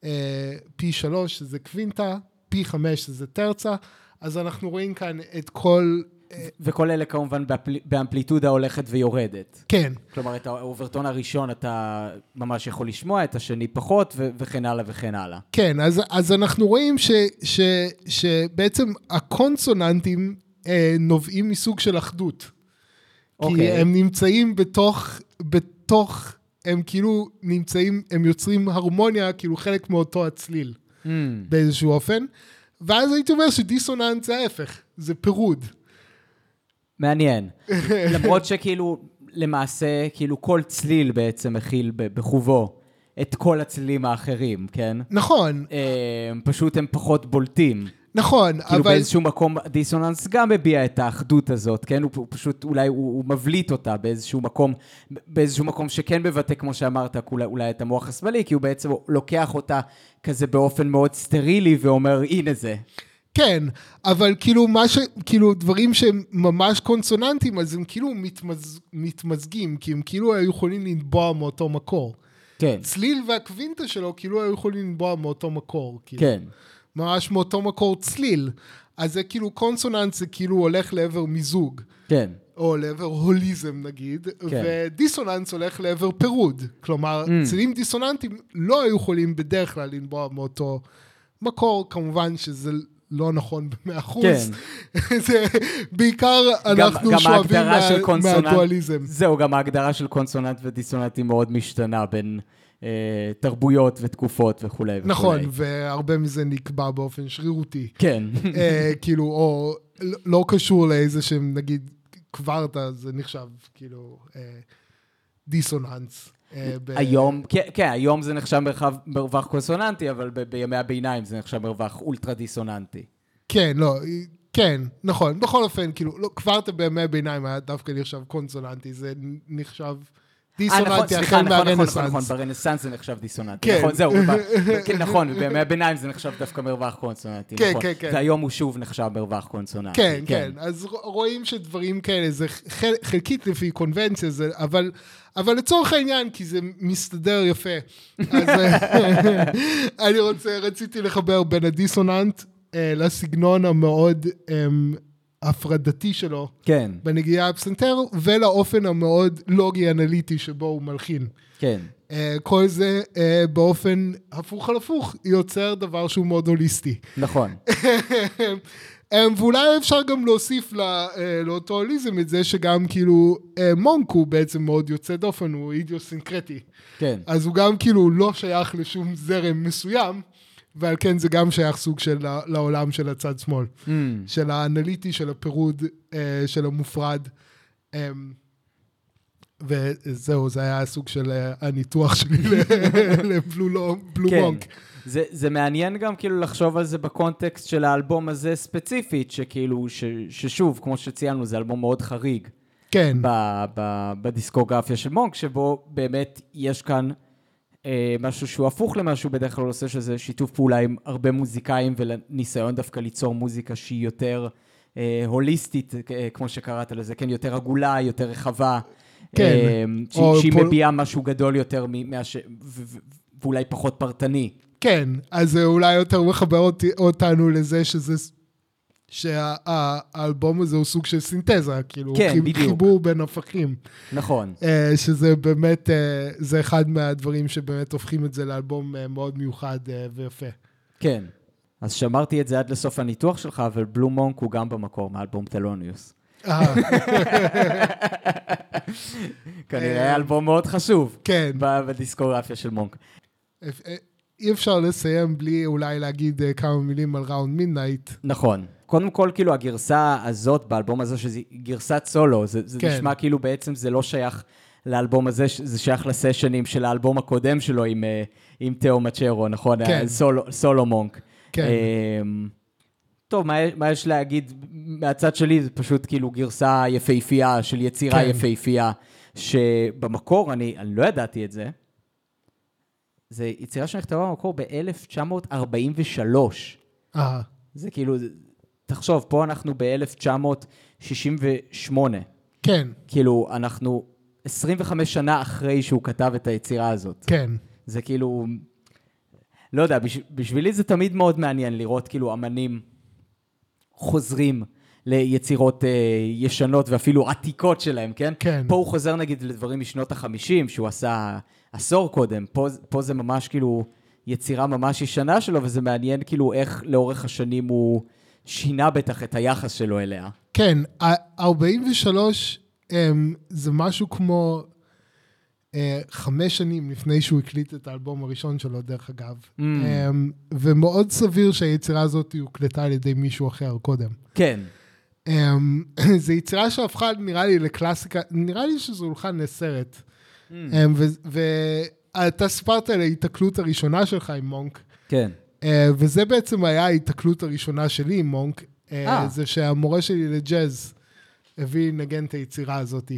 S1: אה, פי שלוש, שזה קווינטה, פי חמש, שזה טרצה, אז אנחנו רואים כאן את כל... אה,
S2: וכל אלה כמובן. באמפליטודה הולכת ויורדת.
S1: כן,
S2: כלומר, את האוברטון הראשון אתה ממש יכול לשמוע, את השני פחות, ו- וכן הלאה וכן הלאה.
S1: כן, אז, אז אנחנו רואים ש, ש, שבעצם הקונסוננטים אה, נובעים מסוג של אחדות. כי
S2: אוקיי.
S1: הם נמצאים בתוך, בתוך, הם כאילו נמצאים, הם יוצרים הרמוניה, כאילו חלק מאותו הצליל
S2: Mm,
S1: באיזשהו אופן. ואז הייתי אומר שדיסוננט זה ההפך, זה פירוד.
S2: מעניין. למרות שכאילו, למעשה, כאילו כל צליל בעצם מכיל בחובו את כל הצלילים האחרים, כן?
S1: נכון,
S2: אה, פשוט הם פחות בולטים.
S1: נכון,
S2: כאילו
S1: אבל...
S2: באיזשהו מקום דיסוננס גם מביע את האחדות הזאת, כן? הוא, הוא פשוט, אולי הוא, הוא מבליט אותה באיזשהו מקום, באיזשהו מקום שכן מבטא, כמו שאמרת, אולי, אולי את המוח השמאלי, כי הוא בעצם לוקח אותה כזה באופן מאוד סטרילי ואומר, הנה זה.
S1: כן, אבל כאילו מה ש... כאילו דברים שהם ממש קונסוננטיים, אז הם כאילו מתמז... מתמזגים, כי הם כאילו היו יכולים לנבוע מאותו מקור.
S2: כן,
S1: צליל והקווינטה שלו כאילו היו יכולים לנבוע מאותו מקור. כאילו.
S2: כן,
S1: ממש מאותו מקור צליל. אז זה כאילו קונסוננט זה כאילו הולך לעבר מיזוג,
S2: כן,
S1: או לעבר הוליזם נגיד,
S2: כן.
S1: ודיסוננס הולך לעבר פירוד. כלומר,
S2: Mm.
S1: צלילים דיסוננטיים לא היו יכולים בדרך כלל לנבוע מאותו מקור, כמובן שזה לא נכון במאה אחוז.
S2: כן.
S1: זה בעיקר אנחנו
S2: גם
S1: שואבים
S2: ההגדרה של
S1: מה,
S2: קונסוננט-
S1: מהדואליזם.
S2: זהו, גם ההגדרה של קונסוננט ודיסוננט היא מאוד משתנה בין תרבויות ותקופות וכולי וכולי.
S1: נכון, והרבה מזה נקבע באופן שרירותי.
S2: כן,
S1: אה, כאילו, או לא- לא קשור לאיזה שהם, נגיד, קוורטה, זה נחשב, כאילו, אה, דיסוננס. אה, ב-
S2: היום, כן, כן, היום זה נחשב מרחב, מרווח קונסוננטי, אבל ב- בימי הביניים זה נחשב מרווח אולטרה דיסוננטי.
S1: כן, לא, כן, נכון. בכל אופן, כאילו, לא, קוורטה בימי הביניים היה דווקא נחשב קונסוננטי, זה נחשב
S2: אה,
S1: דיסוננטי
S2: סליחה,
S1: החל
S2: נכון, נכון, נכון,
S1: מהרנסאנס.
S2: נכון, ברנסאנס זה נחשב דיסוננטי.
S1: כן.
S2: נכון, זהו, כן, נכון, בימי הביניים זה נחשב דווקא מרווח קונסוננטי,
S1: כן,
S2: נכון.
S1: כן, כן.
S2: והיום הוא שוב נחשב מרווח קונסוננטי.
S1: כן, כן, אז ר- רואים שדברים כאלה, זה חל, חלקית לפי קונבנציה, זה, אבל, אבל לצורך העניין, כי זה מסתדר יפה, אז אה, אני רוצה, רציתי לחבר בין הדיסוננט אה, לסגנון המאוד אה, הפרדתי שלו
S2: כן,
S1: בנגיעה הפסנתר, ולאופן המאוד לוגי אנליטי שבו הוא מלחין.
S2: כן,
S1: אה, כל זה אה, באופן הפוך על הפוך יוצר דבר שהוא מאוד הוליסטי.
S2: נכון.
S1: אמ, ואולי אפשר גם להוסיף לא, אה, לאותו הוליזם את זה שגם כאילו אה, מונק הוא בעצם מאוד יוצא דופן, הוא אידיוסינקרטי.
S2: כן,
S1: אז הוא גם כאילו לא שייך לשום זרם מסוים, ועל כן זה גם שייך סוג של לעולם של הצד שמאל.
S2: Mm,
S1: של האנליטי, של הפירוד, אה, של המופרד. אמ, וזהו, זה היה הסוג של אה, הניתוח שלי לבלו בלו
S2: כן. זה, זה מעניין גם כאילו לחשוב על זה בקונטקסט של האלבום הזה ספציפית, שכאילו, ש, ששוב, כמו שציינו, זה אלבום מאוד חריג
S1: כן,
S2: ב, ב, בדיסקוגרפיה של מונק, שבו באמת יש כאן אה, משהו שהוא הפוך למה שהוא בדרך כלל עושה, שזה שיתוף פעולה עם הרבה מוזיקאים וניסיון דווקא ליצור מוזיקה שהיא יותר אה, הוליסטית, אה, כמו שקראת לזה, כן, יותר עגולה, יותר רחבה.
S1: כן.
S2: אה, שהיא,
S1: או
S2: שהיא
S1: פול-
S2: מביעה משהו גדול יותר מ- מהש... ו- ו- ואולי פחות פרטני.
S1: כן, אז זה אולי יותר מחבר אותי, אותנו לזה שזה, שהאלבום הזה הוא סוג של סינתזה, כאילו,
S2: כן,
S1: חיב-
S2: בדיוק.
S1: חיבור בין הפכים,
S2: נכון.
S1: אה, שזה באמת, אה, זה אחד מהדברים שבאמת הופכים את זה לאלבום אה, מאוד מיוחד ויפה.
S2: כן. אז שמרתי את זה עד לסוף הניתוח שלך, אבל בלו מונק הוא גם במקור מאלבום טלוניוס.
S1: אה,
S2: כנראה אלבום מאוד חשוב
S1: כן,
S2: בדיסקוגרפיה של מונק.
S1: אי אפשר לסיים בלי אולי להגיד אה, כמה מילים על ראונד מידנייט.
S2: נכון. קודם כל, כאילו, הגרסה הזאת באלבום הזה, שזו גרסת סולו, זה, זה
S1: כן.
S2: נשמע כאילו בעצם זה לא שייך לאלבום הזה, זה שייך לסשנים של האלבום הקודם שלו עם, אה, עם תאו מצ'רו, נכון?
S1: כן.
S2: סולו, סולו מונק.
S1: כן.
S2: אמ, טוב, מה, מה יש להגיד מהצד שלי? זה פשוט כאילו גרסה יפהפייה של יצירה
S1: כן.
S2: יפהפייה, שבמקור, אני, אני לא ידעתי את זה, זה יצירה שנכתבה במקור ב-1943.
S1: אה,
S2: זה כאילו, תחשוב, פה אנחנו ב-1968.
S1: כן,
S2: כאילו, אנחנו 25 שנה אחרי שהוא כתב את היצירה הזאת.
S1: כן.
S2: זה כאילו, לא יודע, בש, בשבילי זה תמיד מאוד מעניין לראות כאילו אמנים חוזרים ליצירות אה, ישנות ואפילו עתיקות שלהם, כן?
S1: כן.
S2: פה הוא חוזר נגיד לדברים משנות החמישים, שהוא עשה עשור קודם, פה, פה זה ממש כאילו יצירה ממש ישנה שלו, וזה מעניין כאילו איך לאורך השנים הוא שינה בטח את היחס שלו אליה.
S1: כן, ה- 43 um, זה משהו כמו uh, חמש שנים לפני שהוא הקליט את האלבום הראשון שלו, דרך אגב.
S2: Mm.
S1: Um, ומאוד סביר שהיצירה הזאת הוקלטה על ידי מישהו אחר קודם.
S2: כן.
S1: Um, זו יצירה שהפכה, נראה לי, לקלאסיקה, נראה לי שזה הולחן לסרט.
S2: Mm.
S1: Um, ואתה סיפרת על ההיתקלות הראשונה שלך עם מונק.
S2: כן.
S1: Uh, וזה בעצם היה ההיתקלות הראשונה שלי עם מונק, uh,
S2: אה.
S1: זה שהמורה שלי לג'אז הביא לנגן את היצירה הזאת.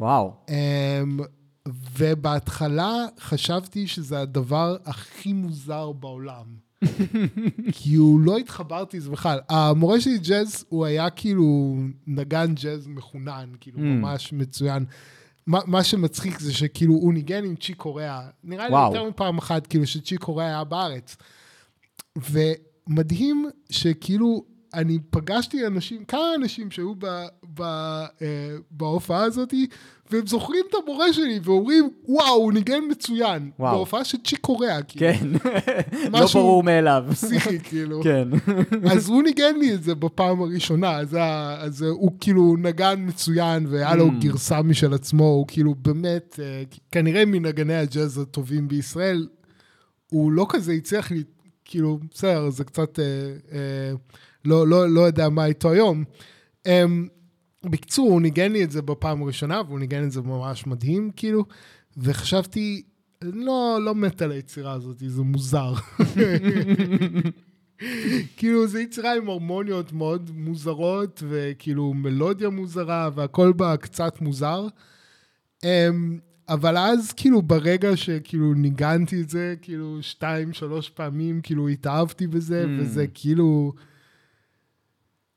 S2: וואו.
S1: Um, ובהתחלה חשבתי שזה הדבר הכי מוזר בעולם. כי הוא לא התחברתי לזה בכלל. המורה שלי ג'אז, הוא היה כאילו נגן ג'אז מחונן, כאילו
S2: Mm.
S1: ממש מצוין. מה, מה שמצחיק זה שכאילו הוא ניגן עם צ'יק קוריאה. נראה לי
S2: וואו.
S1: יותר מפעם אחת, כאילו שצ'יק קוריאה היה בארץ. ומדהים שכאילו אני פגשתי אנשים, כמה אנשים שהיו ב, ב, אה, בהופעה הזאת, והם זוכרים את המורה שלי ואומרים, וואו, הוא ניגן מצוין.
S2: וואו.
S1: בהופעה של צ'יק קוריאה, כאילו.
S2: כן. לא ברור מאליו.
S1: פסיכי, כאילו.
S2: כן.
S1: אז הוא ניגן לי את זה בפעם הראשונה, אז, ה- אז הוא כאילו נגן מצוין, והיה לו
S2: Mm.
S1: גרסה משל עצמו, הוא כאילו באמת, אה, כנראה מנגני הג'אז הטובים בישראל, הוא לא כזה הצליח לי, כאילו, בסדר, זה קצת, אה, אה, לא, לא, לא יודע מה איתו היום. אה, בקיצור, הוא ניגן לי את זה בפעם הראשונה, והוא ניגן את זה ממש מדהים, כאילו, וחשבתי, לא, לא מת על היצירה הזאת, זה מוזר. כאילו, זו יצירה עם הרמוניות מאוד מוזרות, וכאילו מלודיה מוזרה, והכל בה קצת מוזר. אמ, אבל אז, כאילו, ברגע שכאילו ניגנתי את זה, כאילו, שתיים, שלוש פעמים, כאילו, התאהבתי בזה,
S2: Mm.
S1: וזה כאילו...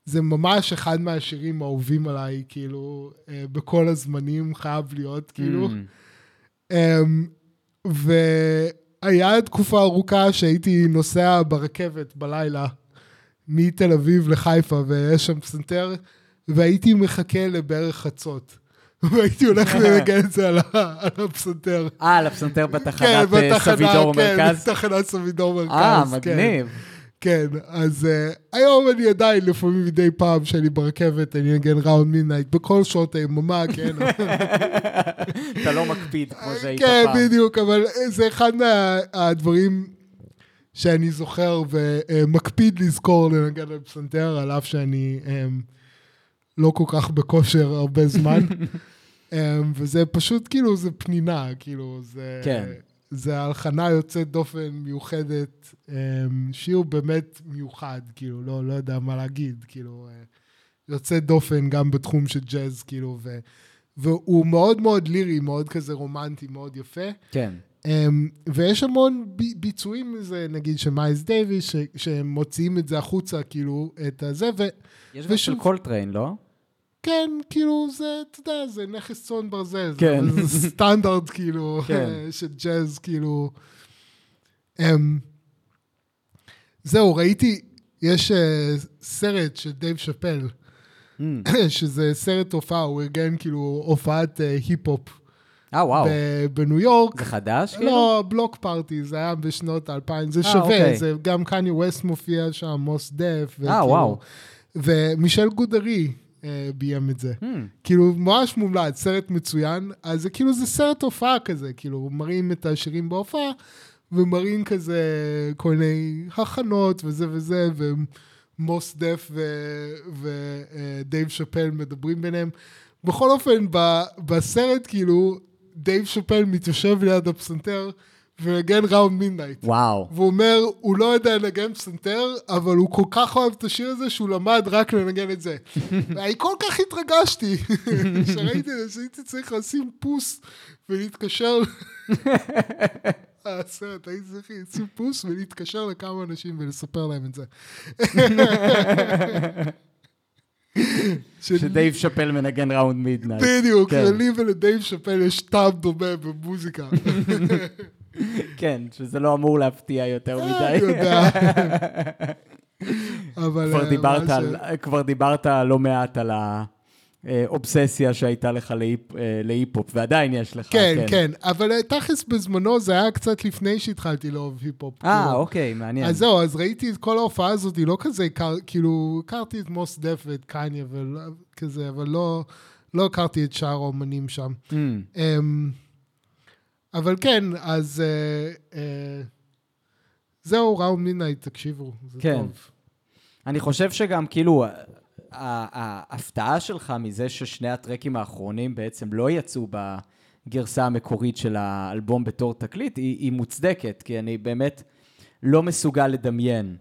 S1: זה ממש אחד מהשירים האהובים עליי, כאילו, אה, בכל הזמנים חייב להיות, כאילו.
S2: Mm.
S1: אמ, והיה תקופה ארוכה שהייתי נוסע ברכבת בלילה מתל אביב לחיפה, ויש שם פסנתר, והייתי מחכה לבערך חצות. והייתי הולך לנגן את זה על הפסנתר.
S2: אה, על הפסנתר
S1: כן,
S2: בתחנת אה, סבידור
S1: כן,
S2: מרכז?
S1: בתחנת סבידור מרכז.
S2: אה,
S1: כן.
S2: מגניב.
S1: כן, אז uh, היום אני עדיין, לפעמים מדי פעם שאני ברכבת, אני אנגן ראונד מידנייט בכל שעות היממה, כן.
S2: אתה לא מקפיד כמו שהיית
S1: כן,
S2: פעם.
S1: בדיוק, אבל זה אחד מהדברים שאני זוכר ומקפיד לזכור לנגן על פסנתר, על אף שאני אמ, לא כל כך בכושר הרבה זמן. אמ, וזה פשוט כאילו, זה פנינה, כאילו, זה...
S2: כן.
S1: זה הלחנה יוצאת דופן מיוחדת, אמ, שיר באמת מיוחד, כאילו, לא, לא יודע מה להגיד, כאילו, אה, יוצאת דופן גם בתחום של ג'אז, כאילו, ו, והוא מאוד מאוד לירי, מאוד כזה רומנטי, מאוד יפה.
S2: כן.
S1: Um, ויש המון ביצועים מזה, נגיד של מיילס דייוויס, שהם מוציאים את זה החוצה, כאילו, את הזה, וכן,
S2: יש גם של קולטריין, לא?
S1: כאילו, זה, אתה יודע, זה נכס צאן ברזל.
S2: כן.
S1: זה, סטנדרט, כאילו,
S2: כן.
S1: של ג'אז, כאילו. Um, זהו, ראיתי, יש uh, סרט של דייב שאפל,
S2: Mm.
S1: שזה סרט הופעה, הוא ארגן כאילו הופעת uh, היפ-הופ
S2: אה, וואו.
S1: בניו יורק.
S2: זה חדש? כאילו?
S1: לא, Block Party, זה היה בשנות האלפיים, זה
S2: אה,
S1: שווה,
S2: אוקיי.
S1: זה גם קניה ווסט מופיע שם, מוס דף.
S2: אה, וואו.
S1: ומישל גונדרי ביים את זה.
S2: Mm.
S1: כאילו, ממש מומלץ, סרט מצוין. אז זה כאילו, זה סרט הופעה כזה, כאילו, מראים את השירים בהופעה, ומראים כזה כל מיני הכנות וזה וזה, ומוס דף ודייב שאפל מדברים ביניהם. בכל אופן, בסרט, כאילו, דייב שאפל מתיישב ליד הפסנתר, ומנגן Round Midnight.
S2: וואו.
S1: והוא אומר, הוא לא יודע לנגן פסנתר, אבל הוא כל כך אוהב את השיר הזה, שהוא למד רק לנגן את זה. ואני כל כך התרגשתי, כשראיתי את זה, שהייתי צריך לשים pause ולהתקשר... הסרט, הייתי צריך לשים pause ולהתקשר לכמה אנשים ולספר להם את זה.
S2: שדייב שאפל מנגן Round Midnight.
S1: בדיוק,
S2: כן.
S1: לי ולדייב שאפל יש טעם דומה במוזיקה.
S2: כן, שזה לא אמור להפתיע יותר
S1: אני
S2: מדי.
S1: אבל...
S2: כבר
S1: אה,
S2: דיברת,
S1: ממש,
S2: על, כבר דיברת לא מעט על האובססיה שהייתה לך אה, להיפ-הופ, ועדיין יש לך.
S1: כן, כן, אבל אה, תכלס בזמנו זה היה קצת לפני שהתחלתי לאהוב היפ-הופ.
S2: אה,
S1: כאילו.
S2: אוקיי, מעניין.
S1: אז זהו, אז ראיתי את כל ההופעה הזאת, לא כזה, כאילו, הכרתי את מוס דף ואת קניה וכזה, אבל לא, לא הכרתי את שאר האומנים שם.
S2: Mm,
S1: אמ, אבל כן, אז אה, אה, זהו, Round Midnight, תקשיבו, זה
S2: כן.
S1: טוב.
S2: אני חושב שגם, כאילו, ההפתעה שלך מזה ששני הטרקים האחרונים בעצם לא יצאו בגרסה המקורית של האלבום בתור תקליט, היא, היא מוצדקת, כי אני באמת לא מסוגל לדמיין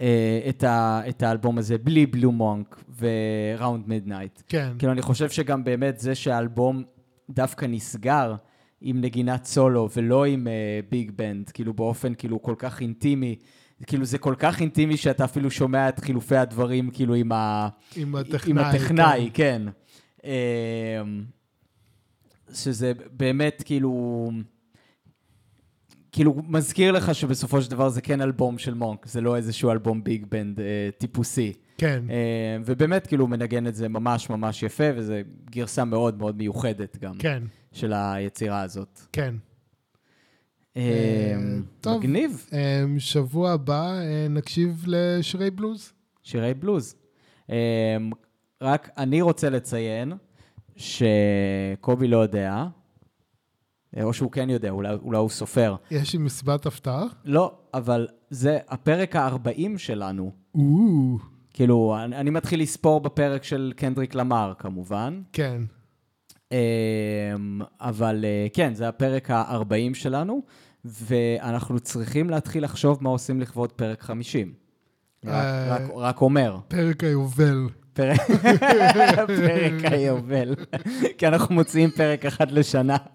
S2: אה, את, ה, את האלבום הזה בלי בלו מונק וראונד מידנייט.
S1: כן,
S2: כאילו, אני חושב שגם באמת זה שהאלבום דווקא נסגר עם נגינת סולו ולא עם ביג uh, בנד, כאילו באופן כאילו כל כך אינטימי, כאילו זה כל כך אינטימי שאתה אפילו שומע את חילופי הדברים כאילו עם, ה...
S1: עם הטכנאי.
S2: עם הטכנאי, כן. כן. שזה באמת כאילו... כאילו מזכיר לך שבסופו של דבר זה כן אלבום של מונק, זה לא איזשהו אלבום ביג בנד אה, טיפוסי.
S1: כן,
S2: אה, ובאמת, כאילו, הוא מנגן את זה ממש ממש יפה, וזו גרסה מאוד מאוד מיוחדת גם
S1: כן,
S2: של היצירה הזאת.
S1: כן.
S2: אה,
S1: טוב.
S2: מגניב,
S1: אמ, שבוע הבא אה, נקשיב לשירי בלוז.
S2: שירי בלוז. אה, רק אני רוצה לציין שקובי לא יודע, אה, או שהוא כן יודע, אולי, אולי הוא סופר.
S1: יש לי מסיבת הפתעה.
S2: לא, אבל זה הפרק ה-40 שלנו.
S1: או,
S2: כאילו, אני, אני מתחיל לספור בפרק של קנדריק למר, כמובן.
S1: כן.
S2: אמ, אבל אה, כן, זה הפרק ה-40 שלנו, ואנחנו צריכים להתחיל לחשוב מה עושים לכבוד פרק 50. רק,
S1: אה.
S2: רק, רק אומר,
S1: פרק היובל.
S2: פרק, פרק היובל, כי אנחנו מוציאים פרק אחד לשנה.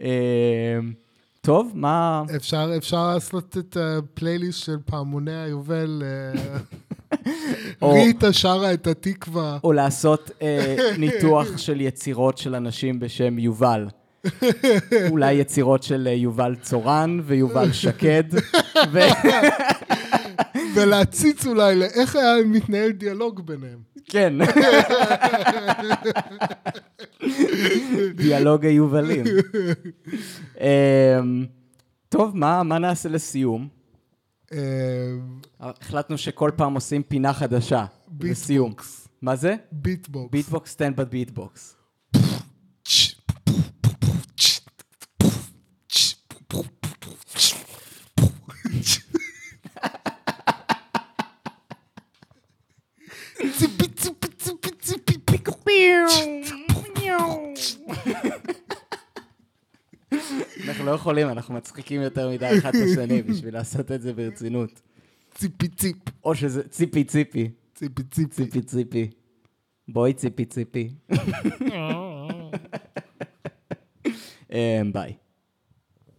S2: אמ, טוב, מה...
S1: אפשר, אפשר לעשות את הפלייליסט של פעמוני היובל. ריטה שרה את התקווה.
S2: או לעשות אה, ניתוח של יצירות של אנשים בשם יובל. אולי יצירות של אה, יובל צורן ויובל שקד. ו...
S1: ולהציץ אולי לאיך היה מתנהל דיאלוג ביניהם.
S2: כן. דיאלוג היובלים. אמ, טוב, מה, מה נעשה לסיום?
S1: אה,
S2: החלטנו שכל פעם עושים פינה חדשה. לסיום.
S1: ביטבוקס.
S2: מה זה?
S1: ביטבוקס.
S2: ביטבוקס סטנד בביטבוקס.
S1: ציפי ציפי ציפי ציפי
S2: אנחנו לא יכולים, אנחנו מצחיקים יותר מדי אחד את השני בשביל לעשות את זה ברצינות.
S1: ציפי ציפ.
S2: או שזה ציפי ציפי.
S1: ציפי ציפי.
S2: ציפי ציפי. בואי ציפי ציפי. אמ, ביי.